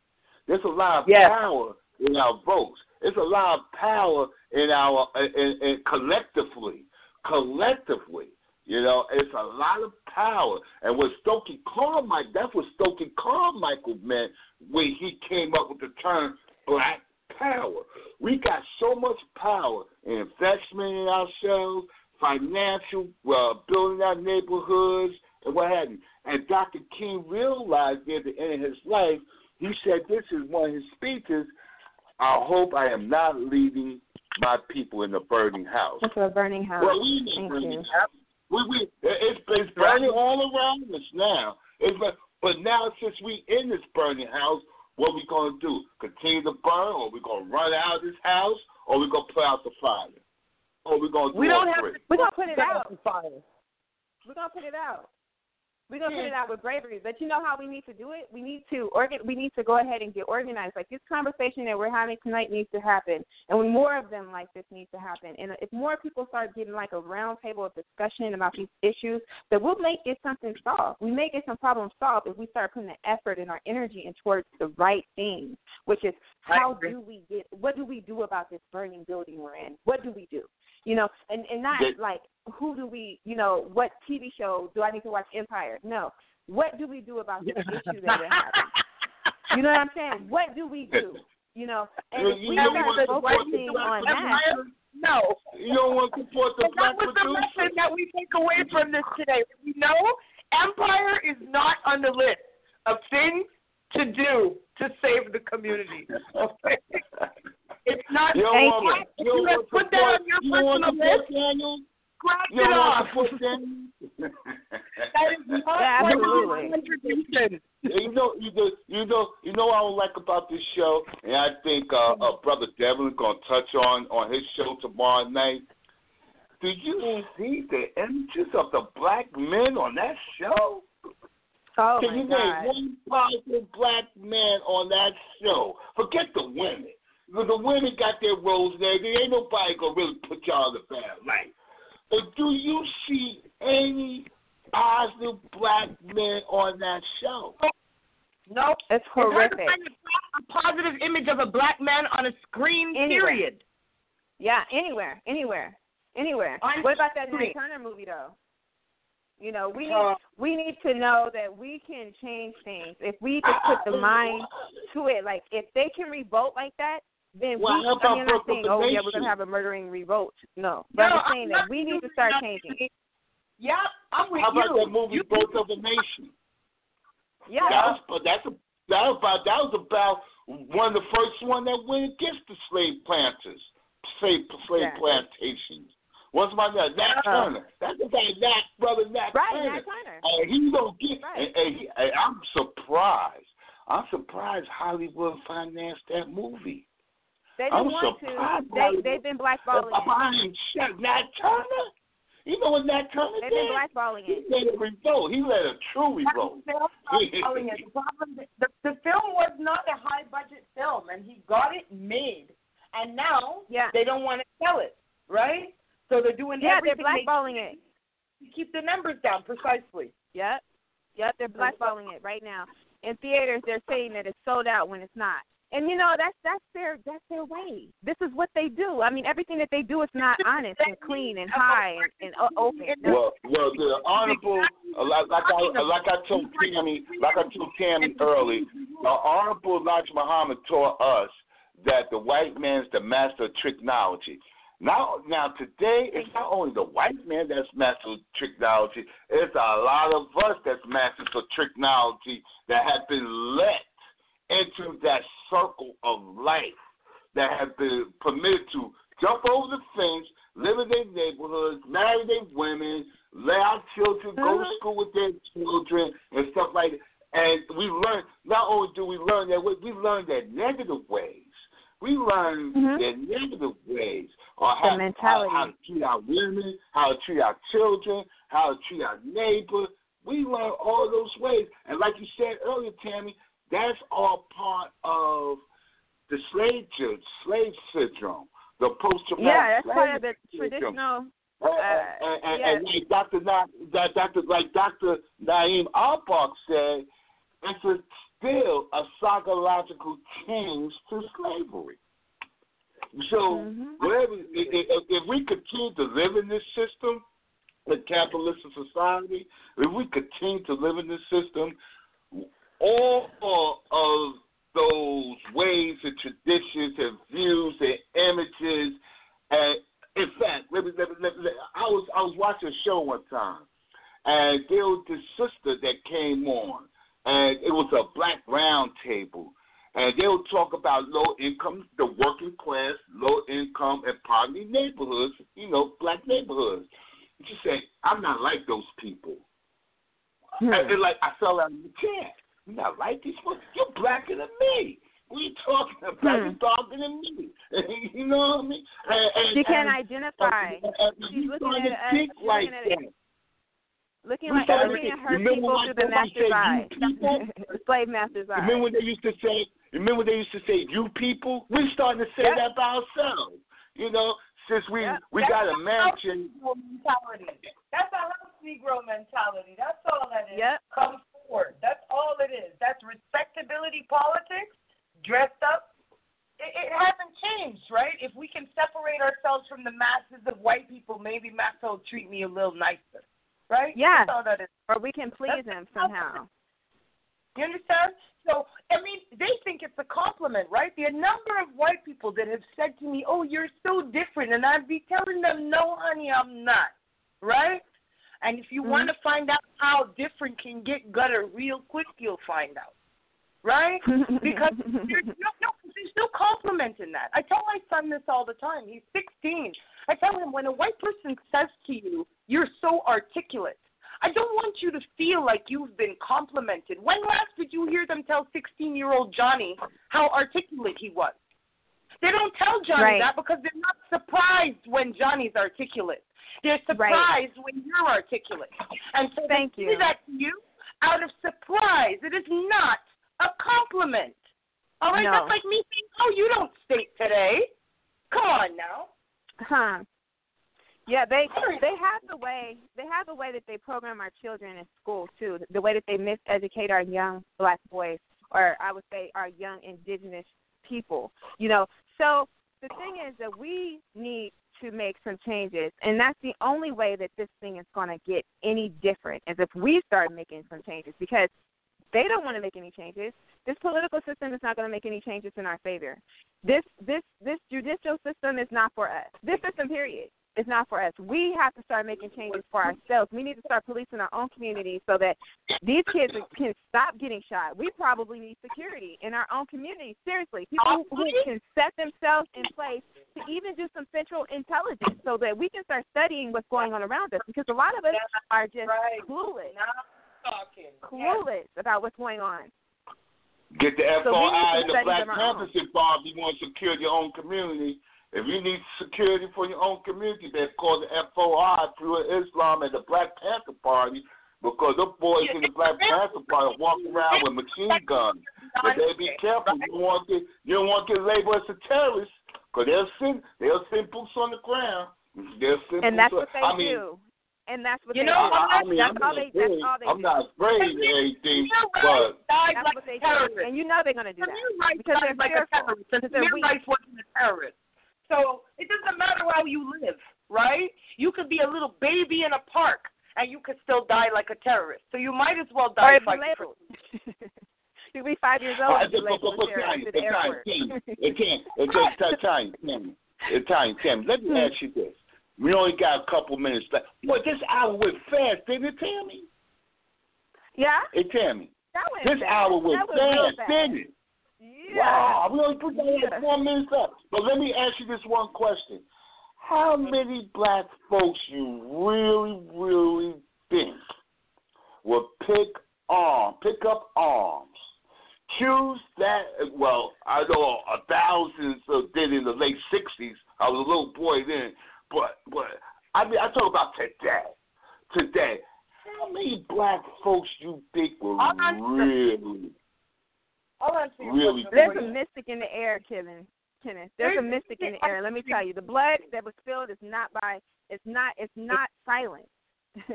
Speaker 2: There's a lot of
Speaker 4: Yes.
Speaker 2: power in our votes. There's a lot of power in our in, in collectively, collectively. You know, it's a lot of power. And what Stokely Carmichael, that's what Stokely Carmichael meant when he came up with the term black power. We got so much power in investment in ourselves, financial, uh, building our neighborhoods, and what have you. And Dr. King realized near the end of his life, he said this is one of his speeches, I hope I am not leaving my people in a burning house.
Speaker 3: Into a burning house.
Speaker 2: Well, we
Speaker 3: Thank
Speaker 2: burning
Speaker 3: you.
Speaker 2: house. We, we, it's, it's burning all around us now. It's, but- but now, since we in this burning house, what we gonna do? Continue to burn, or we gonna run out of this house, or we gonna put out the fire, or we gonna do
Speaker 4: We don't have to
Speaker 3: We're gonna put it out.
Speaker 4: the fire.
Speaker 3: We're gonna put it out. We're gonna put hmm. it out with bravery. But you know how we need to do it? We need to organ we need to go ahead and get organized. Like this conversation that we're having tonight needs to happen. And when more of them like this need to happen. And if more people start getting like a round table of discussion about these issues, that we'll make it something solved. We may get some problems solved if we start putting the effort and our energy in towards the right things, which is how do we get what do we do about this burning building we're in? What do we do? You know, and, and not
Speaker 2: They-
Speaker 3: like who do we, you know, what TV show do I need to watch Empire? No. What do we do about this issue that we're having? You know what I'm saying? What do we do? You know, and if
Speaker 2: You
Speaker 3: we
Speaker 2: know
Speaker 3: start
Speaker 2: what the
Speaker 3: focusing on
Speaker 2: people
Speaker 3: that,
Speaker 4: No.
Speaker 2: You don't want to support the black
Speaker 4: that was the
Speaker 2: producers.
Speaker 4: lesson that we take away from this today. We know Empire is not on the list of things to do to save the community. Okay? It's not.
Speaker 2: You don't
Speaker 3: Thank
Speaker 2: want,
Speaker 4: you.
Speaker 2: you don't
Speaker 4: You
Speaker 2: want
Speaker 4: put that on your
Speaker 2: you don't want
Speaker 4: personal list?
Speaker 2: Daniel?
Speaker 4: Scratch
Speaker 2: You
Speaker 4: it
Speaker 2: want
Speaker 4: off. That is not
Speaker 3: Yeah,
Speaker 4: part of
Speaker 3: absolutely.
Speaker 4: the contribution.
Speaker 2: you know, you know, you know, you know what I would like about this show, and I think uh, uh brother Devin is gonna touch on on his show tomorrow night. Do you see the images of the black men on that show?
Speaker 3: oh
Speaker 2: Can
Speaker 3: my
Speaker 2: you
Speaker 3: God.
Speaker 2: name one positive black man on that show? Forget the women. The the women got their roles there. There ain't nobody gonna really put y'all in a bad light. But do you see any positive black men on that show?
Speaker 4: Nope.
Speaker 3: It's
Speaker 4: It's hard to
Speaker 3: horrific.
Speaker 4: find a, a positive image of a black man on a screen,
Speaker 3: Anywhere.
Speaker 4: period.
Speaker 3: Yeah, anywhere, anywhere, anywhere.
Speaker 4: I'm
Speaker 3: what about that
Speaker 4: sorry.
Speaker 3: Nat Turner movie though? You know, we need
Speaker 4: Uh,
Speaker 3: we need to know that we can change things if we just put the mind to it. Like if they can revolt like that, then
Speaker 2: Well,
Speaker 3: we.
Speaker 2: how
Speaker 3: I mean, I'm
Speaker 2: about
Speaker 3: not saying, oh yeah, we're gonna have a murdering revolt. No, but
Speaker 4: No,
Speaker 3: I'm saying
Speaker 4: I'm
Speaker 3: that we need to start changing.
Speaker 4: Yeah, I'm with
Speaker 2: How about
Speaker 4: you.
Speaker 2: that movie
Speaker 4: You-
Speaker 2: Birth of a Nation?
Speaker 3: Yeah,
Speaker 2: That was but that's a that was about that was about one of the first one that went against the slave planters, slave slave
Speaker 3: Yeah.
Speaker 2: plantations. What's my name? Nat
Speaker 3: Uh,
Speaker 2: Turner. That's about Nat brother Nat
Speaker 3: right,
Speaker 2: Turner.
Speaker 3: Nat Turner.
Speaker 2: And he don't get.
Speaker 3: Right.
Speaker 2: And, and he, and I'm surprised. I'm surprised Hollywood financed that movie.
Speaker 3: They
Speaker 2: I'm
Speaker 3: didn't want
Speaker 2: surprised
Speaker 3: to.
Speaker 2: by
Speaker 3: they, they've been blackballing it.
Speaker 2: Behind shut Nat Turner. You know what Nat Turner
Speaker 3: They've
Speaker 2: did?
Speaker 3: been blackballing it.
Speaker 2: He
Speaker 3: it.
Speaker 2: a revolt. He led a true revolt.
Speaker 4: The problem, the, problem the, the film was not a high budget film, and he got it made. And now
Speaker 3: Yeah.
Speaker 4: they don't want to sell it, right? So they're doing
Speaker 3: Yeah, they're
Speaker 4: everything they
Speaker 3: it.
Speaker 4: to keep the numbers down precisely.
Speaker 3: Yep. Yep, they're blackballing it right now. In theaters they're saying that it's sold out when it's not. And you know, that's that's their that's their way. This is what they do. I mean, everything that they do is not honest and clean and high and, and open.
Speaker 2: Well, well, the honorable, uh, like, I like I told Tammy, like I told Tammy early, the honorable Elijah Muhammad taught us that the white man's the master of technology. Now, now today, it's not only the white man that's master of technology. It's a lot of us that's masters of technology that have been let into that circle of life that have been permitted to jump over the fence, live in their neighborhoods, marry their women, let our children go to
Speaker 3: Mhm.
Speaker 2: school with their children and stuff like that. And we learn, not only do we learn that, way, we learn that negative ways. We learn
Speaker 3: Mhm.
Speaker 2: their negative ways, or how, how,
Speaker 3: mentality.
Speaker 2: how to treat our women, how to treat our children, how to treat our neighbor. We learn all those ways. And like you said earlier, Tammy, that's all part of the slave slave syndrome, the post traumatic
Speaker 3: Yeah, that's part of the traditional.
Speaker 2: Uh, and, and,
Speaker 3: yes.
Speaker 2: and like Dr. Na, Dr. like Dr. Naeem Akbar said, it's a, still a psychological change to slavery. So
Speaker 3: Mhm.
Speaker 2: whatever, if, if we continue to live in this system, the capitalist society, if we continue to live in this system, all of those ways and traditions and views and images and in fact, let me, let me, let me, I was I was watching a show one time, and there was this sister that came on, and it was a black round table, and they would talk about low income, the working class, low income and poverty neighborhoods, you know, black neighborhoods. And she said, "I'm not like those people."
Speaker 3: Hmm.
Speaker 2: And, and like I fell out of the chair. You're not like these folks. You're blacker than me. What are you talking about?
Speaker 3: Hmm.
Speaker 2: You're darker than me. you know what I mean? And, and,
Speaker 3: She can't
Speaker 2: and,
Speaker 3: identify.
Speaker 2: and, and
Speaker 3: She's
Speaker 2: you
Speaker 3: looking
Speaker 2: starting
Speaker 3: at us-
Speaker 2: think
Speaker 3: she's
Speaker 2: like
Speaker 3: looking at
Speaker 2: that.
Speaker 3: Looking like
Speaker 2: started
Speaker 3: looking
Speaker 2: to-
Speaker 3: at her
Speaker 2: remember
Speaker 3: people through the master's
Speaker 2: said,
Speaker 3: eye. The slave master's eye.
Speaker 2: Remember when they used to say? Remember when they used to say "you people"? We're starting to say
Speaker 3: Yep.
Speaker 2: that by ourselves. You know, since we
Speaker 3: Yep.
Speaker 2: we
Speaker 4: That's
Speaker 2: got a
Speaker 4: a
Speaker 2: mansion.
Speaker 4: Mentality. That's a house Negro mentality. That's all that is.
Speaker 3: Yep.
Speaker 4: Come forward. That's all it is. That's respectability politics, dressed up. It, it hasn't changed, right? If we can separate ourselves from the masses of white people, maybe Max will treat me a little nicer, right?
Speaker 3: Yeah.
Speaker 4: That's all that is.
Speaker 3: Or we can please
Speaker 4: That's
Speaker 3: him somehow.
Speaker 4: You understand? So, I mean, they think it's a compliment, right? The number of white people that have said to me, "Oh, you're so different," and I'd be telling them, "No, honey, I'm not." Right? And if you
Speaker 3: Mhm.
Speaker 4: want to find out how different can get gutter real quick, you'll find out. Right? Because there's no, no, there's no compliment in that. I tell my son this all the time. He's 16. I tell him when a white person says to you, "You're so articulate," I don't want you to feel like you've been complimented. When last did you hear them tell 16-year-old Johnny how articulate he was? They don't tell Johnny
Speaker 3: Right.
Speaker 4: that because they're not surprised when Johnny's articulate. They're surprised when you're articulate. And so
Speaker 3: Thank
Speaker 4: they
Speaker 3: you.
Speaker 4: that to you out of surprise. It is not a compliment. All right,
Speaker 3: No.
Speaker 4: that's like me saying, "Oh, you don't state today." Come on now.
Speaker 3: Huh. Yeah, they they have the way they have the way that they program our children in school too. The way that they miseducate our young black boys, or I would say our young indigenous people. You know, so the thing is that we need to make some changes, and that's the only way that this thing is going to get any different is if we start making some changes because they don't want to make any changes. This political system is not going to make any changes in our favor. This this this judicial system is not for us. This system, period, is not for us. We have to start making changes for ourselves. We need to start policing our own communities so that these kids can stop getting shot. We probably need security in our own communities. Seriously, people who, can set themselves in place to even do some central intelligence so that we can start studying what's going on around us. Because a lot of us are just clueless,
Speaker 4: Now I'm talking.
Speaker 3: clueless about what's going on.
Speaker 2: Get the
Speaker 3: So
Speaker 2: FOI
Speaker 3: to
Speaker 2: and the Black Panthers involved. You want to secure your own community. If you need security for your own community, then call the FOI through Islam and the Black Panther Party because those boys in the Black Panther Party walk around with machine guns. But they be careful. You don't want to you don't want to get labeled as a terrorist because they'll send they'll send boots on the ground. They'll send
Speaker 3: And that's
Speaker 2: boots
Speaker 3: what they
Speaker 2: I mean,
Speaker 3: do. And that's what
Speaker 4: You
Speaker 3: they
Speaker 4: know,
Speaker 3: do.
Speaker 2: I, I mean,
Speaker 3: that's
Speaker 2: I'm
Speaker 3: all
Speaker 2: not
Speaker 3: they.
Speaker 2: afraid.
Speaker 3: That's all they
Speaker 2: I'm
Speaker 3: do.
Speaker 2: not afraid of anything, but
Speaker 3: That's
Speaker 4: like
Speaker 3: what they
Speaker 4: terrorist.
Speaker 3: do. And you know they're going to do that. Because they're
Speaker 4: like
Speaker 3: fearful.
Speaker 4: a terrorist. And
Speaker 3: Because they're
Speaker 4: Tamir
Speaker 3: weak.
Speaker 4: Rice wasn't a terrorist. So it doesn't matter how you live, right? You could be a little baby in a park and you could still die like a terrorist. So you might as well die
Speaker 3: be
Speaker 4: fighting for
Speaker 3: labeled. you be five years old.
Speaker 2: Uh,
Speaker 3: you're
Speaker 2: but, but, but, Tanya,
Speaker 3: to the airport.
Speaker 2: Tanya, it can't. It can't. Tanya, Tanya, Tanya, Tanya, let me
Speaker 3: Hmm.
Speaker 2: ask you this. We only got a couple minutes left. Boy, this hour went fast, didn't it, Tammy?
Speaker 3: Yeah,
Speaker 2: Hey, Tammy,
Speaker 3: that went
Speaker 2: this
Speaker 3: fast.
Speaker 2: hour went
Speaker 3: that was real
Speaker 2: fast,
Speaker 3: fast.
Speaker 2: didn't it?
Speaker 3: Yeah.
Speaker 2: Wow, we only put down
Speaker 3: Yeah.
Speaker 2: like four minutes left. But let me ask you this one question. How many black folks you really, really think will pick arm, pick up arms, choose that? Well, I know a thousands did in the late '60s. I was a little boy then, but but I mean, I talk about today. Today, how many black folks you think will
Speaker 4: I'll
Speaker 2: really?
Speaker 4: I'll answer your
Speaker 2: Really?
Speaker 4: question
Speaker 3: There's a mystic in the air, Kevin. Kenneth. There's a mystic in the air. Let me tell you, the blood that was spilled is not by. It's not. It's not silent.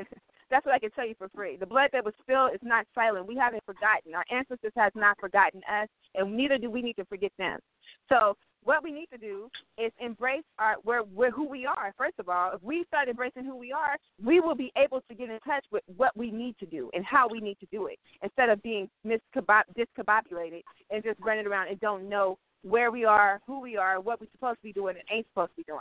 Speaker 3: That's what I can tell you for free. The blood that was spilled is not silent. We haven't forgotten. Our ancestors has not forgotten us, and neither do we need to forget them. So what we need to do is embrace our where where who we are. First of all, if we start embracing who we are, we will be able to get in touch with what we need to do and how we need to do it, instead of being discombobulated and just running around and don't know where we are, who we are, what we're supposed to be doing, and ain't supposed to be doing.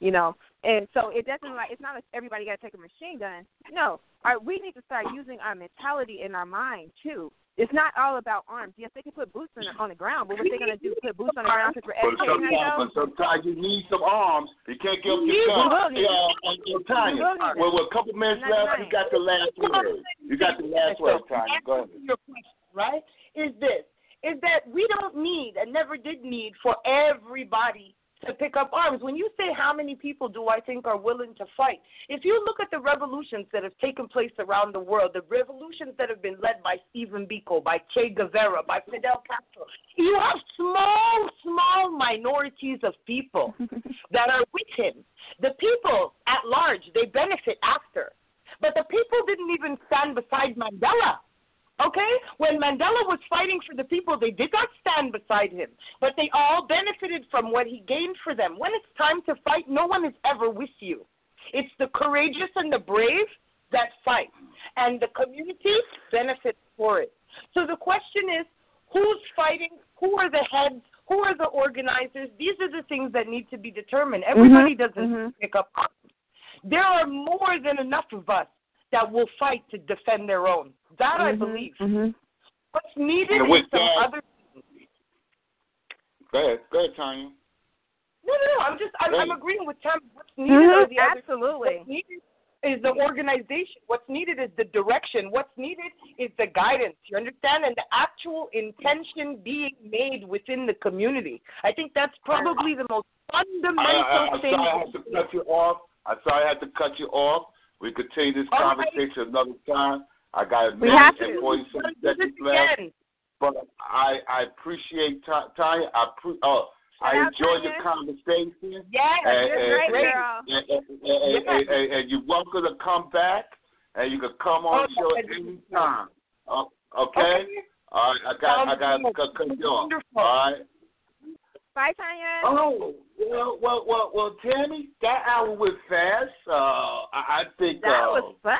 Speaker 3: You know, and so it doesn't like it's not like everybody got to take a machine gun. No, our, we need to start using our mentality and our mind too. It's not all about arms. Yes, they can put boots on, on the ground, but what they're gonna do? Put boots on the ground because we're
Speaker 2: But
Speaker 3: educating
Speaker 2: sometimes,
Speaker 3: ourselves?
Speaker 2: but sometimes you need some arms. You can't give up
Speaker 3: We
Speaker 2: your gun.
Speaker 3: will need
Speaker 2: Yeah, and, and Tanya,
Speaker 3: We will
Speaker 2: well, with a couple minutes
Speaker 3: I'm
Speaker 2: left, you got the last word. You got the last word, Tanya. Go ahead.
Speaker 4: your question, right, is this is that we don't need and never did need for everybody to pick up arms. When you say how many people do I think are willing to fight, if you look at the revolutions that have taken place around the world, the revolutions that have been led by Stephen Biko, by Che Guevara, by Fidel Castro, you have small, small minorities of people that are with him. The people at large, they benefit after. But the people didn't even stand beside Mandela. Okay? When Mandela was fighting for the people, they did not stand beside him, but they all benefited from what he gained for them. When it's time to fight, no one is ever with you. It's the courageous and the brave that fight, and the community benefits for it. So the question is who's fighting? Who are the heads? Who are the organizers? These are the things that need to be determined. Everybody doesn't
Speaker 3: mhm.
Speaker 4: pick up. There are more than enough of us that will fight to defend their own. That I
Speaker 3: Mhm,
Speaker 4: believe.
Speaker 3: mhm.
Speaker 4: What's needed
Speaker 2: with
Speaker 4: is some
Speaker 2: that-
Speaker 4: other.
Speaker 2: Go ahead. Go ahead, Tanya.
Speaker 4: No, no, no. I'm just I'm, I'm agreeing with Tom. What's needed are
Speaker 3: Mhm,
Speaker 4: the other.
Speaker 3: Absolutely.
Speaker 4: What's needed is the organization. What's needed is the direction. What's needed is the guidance. You understand? And the actual intention being made within the community. I think that's probably the most
Speaker 2: I,
Speaker 4: fundamental
Speaker 2: I, I'm
Speaker 4: thing.
Speaker 2: sorry I had to cut you off. I'm sorry I had to cut you off. We continue this
Speaker 4: All right.
Speaker 2: conversation another time. I got a minute and
Speaker 3: to.
Speaker 2: 47
Speaker 4: Let's do this
Speaker 2: seconds left.
Speaker 4: again.
Speaker 2: But I I appreciate Tanya. I pre- oh, I enjoyed the conversation.
Speaker 4: Yes,
Speaker 2: And-
Speaker 3: You're
Speaker 2: and-
Speaker 3: girl.
Speaker 2: and, and, and, and, and, and you're welcome to come back, and you can come on the
Speaker 4: Oh,
Speaker 2: show anytime. Okay?
Speaker 4: Okay.
Speaker 2: All right, I got I got to cut you off. All right.
Speaker 3: Bye, Tanya.
Speaker 2: Oh well, well, well, well, Tammy, that hour went fast. Uh, I, I think
Speaker 3: that
Speaker 2: uh,
Speaker 3: was fun.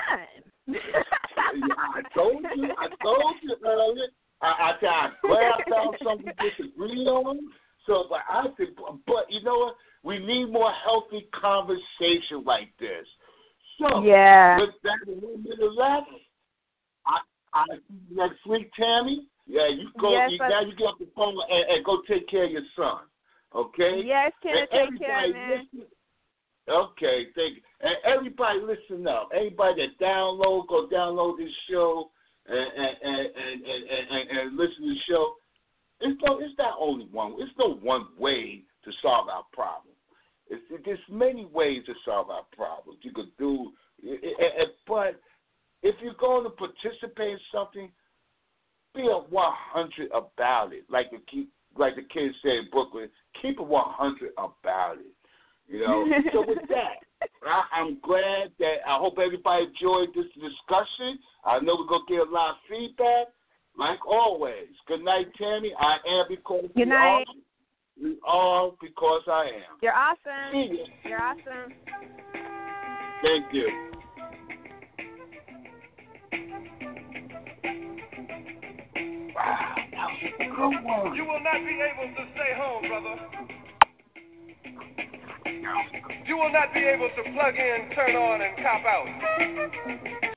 Speaker 2: I told you, I told you earlier. I, I, I'm glad I found something to disagree on. So, but I think, but you know what? We need more healthy conversation like this. So,
Speaker 3: Yeah.
Speaker 2: with that one minute left, I, I next week, Tammy. Yeah, you go.
Speaker 3: Yes,
Speaker 2: you, now you get off the phone and, and go take care of your son. Okay.
Speaker 3: Yes,
Speaker 2: And
Speaker 3: take care, man.
Speaker 2: listen- Okay, thank you. And everybody listen up. Everybody that download, go download this show and and and and, and, and, and listen to the show. It's no, it's not only one. It's no one way to solve our problem. It's, there's many ways to solve our problems. You could do, it, it, it, but if you're going to participate in something, be a 100 about it. Like the key, like the kids say in Brooklyn, keep it 100 about it. You know. so with that, I, I'm glad that I hope everybody enjoyed this discussion. I know we're gonna get a lot of feedback. Like always. Good night, Tammy. I am because we
Speaker 3: Good night.
Speaker 2: are. We are because I am.
Speaker 3: You're awesome.
Speaker 2: Ya.
Speaker 3: You're awesome.
Speaker 2: Thank you.
Speaker 1: You will not be able to stay home, brother. You will not be able to plug in, turn on, and cop out.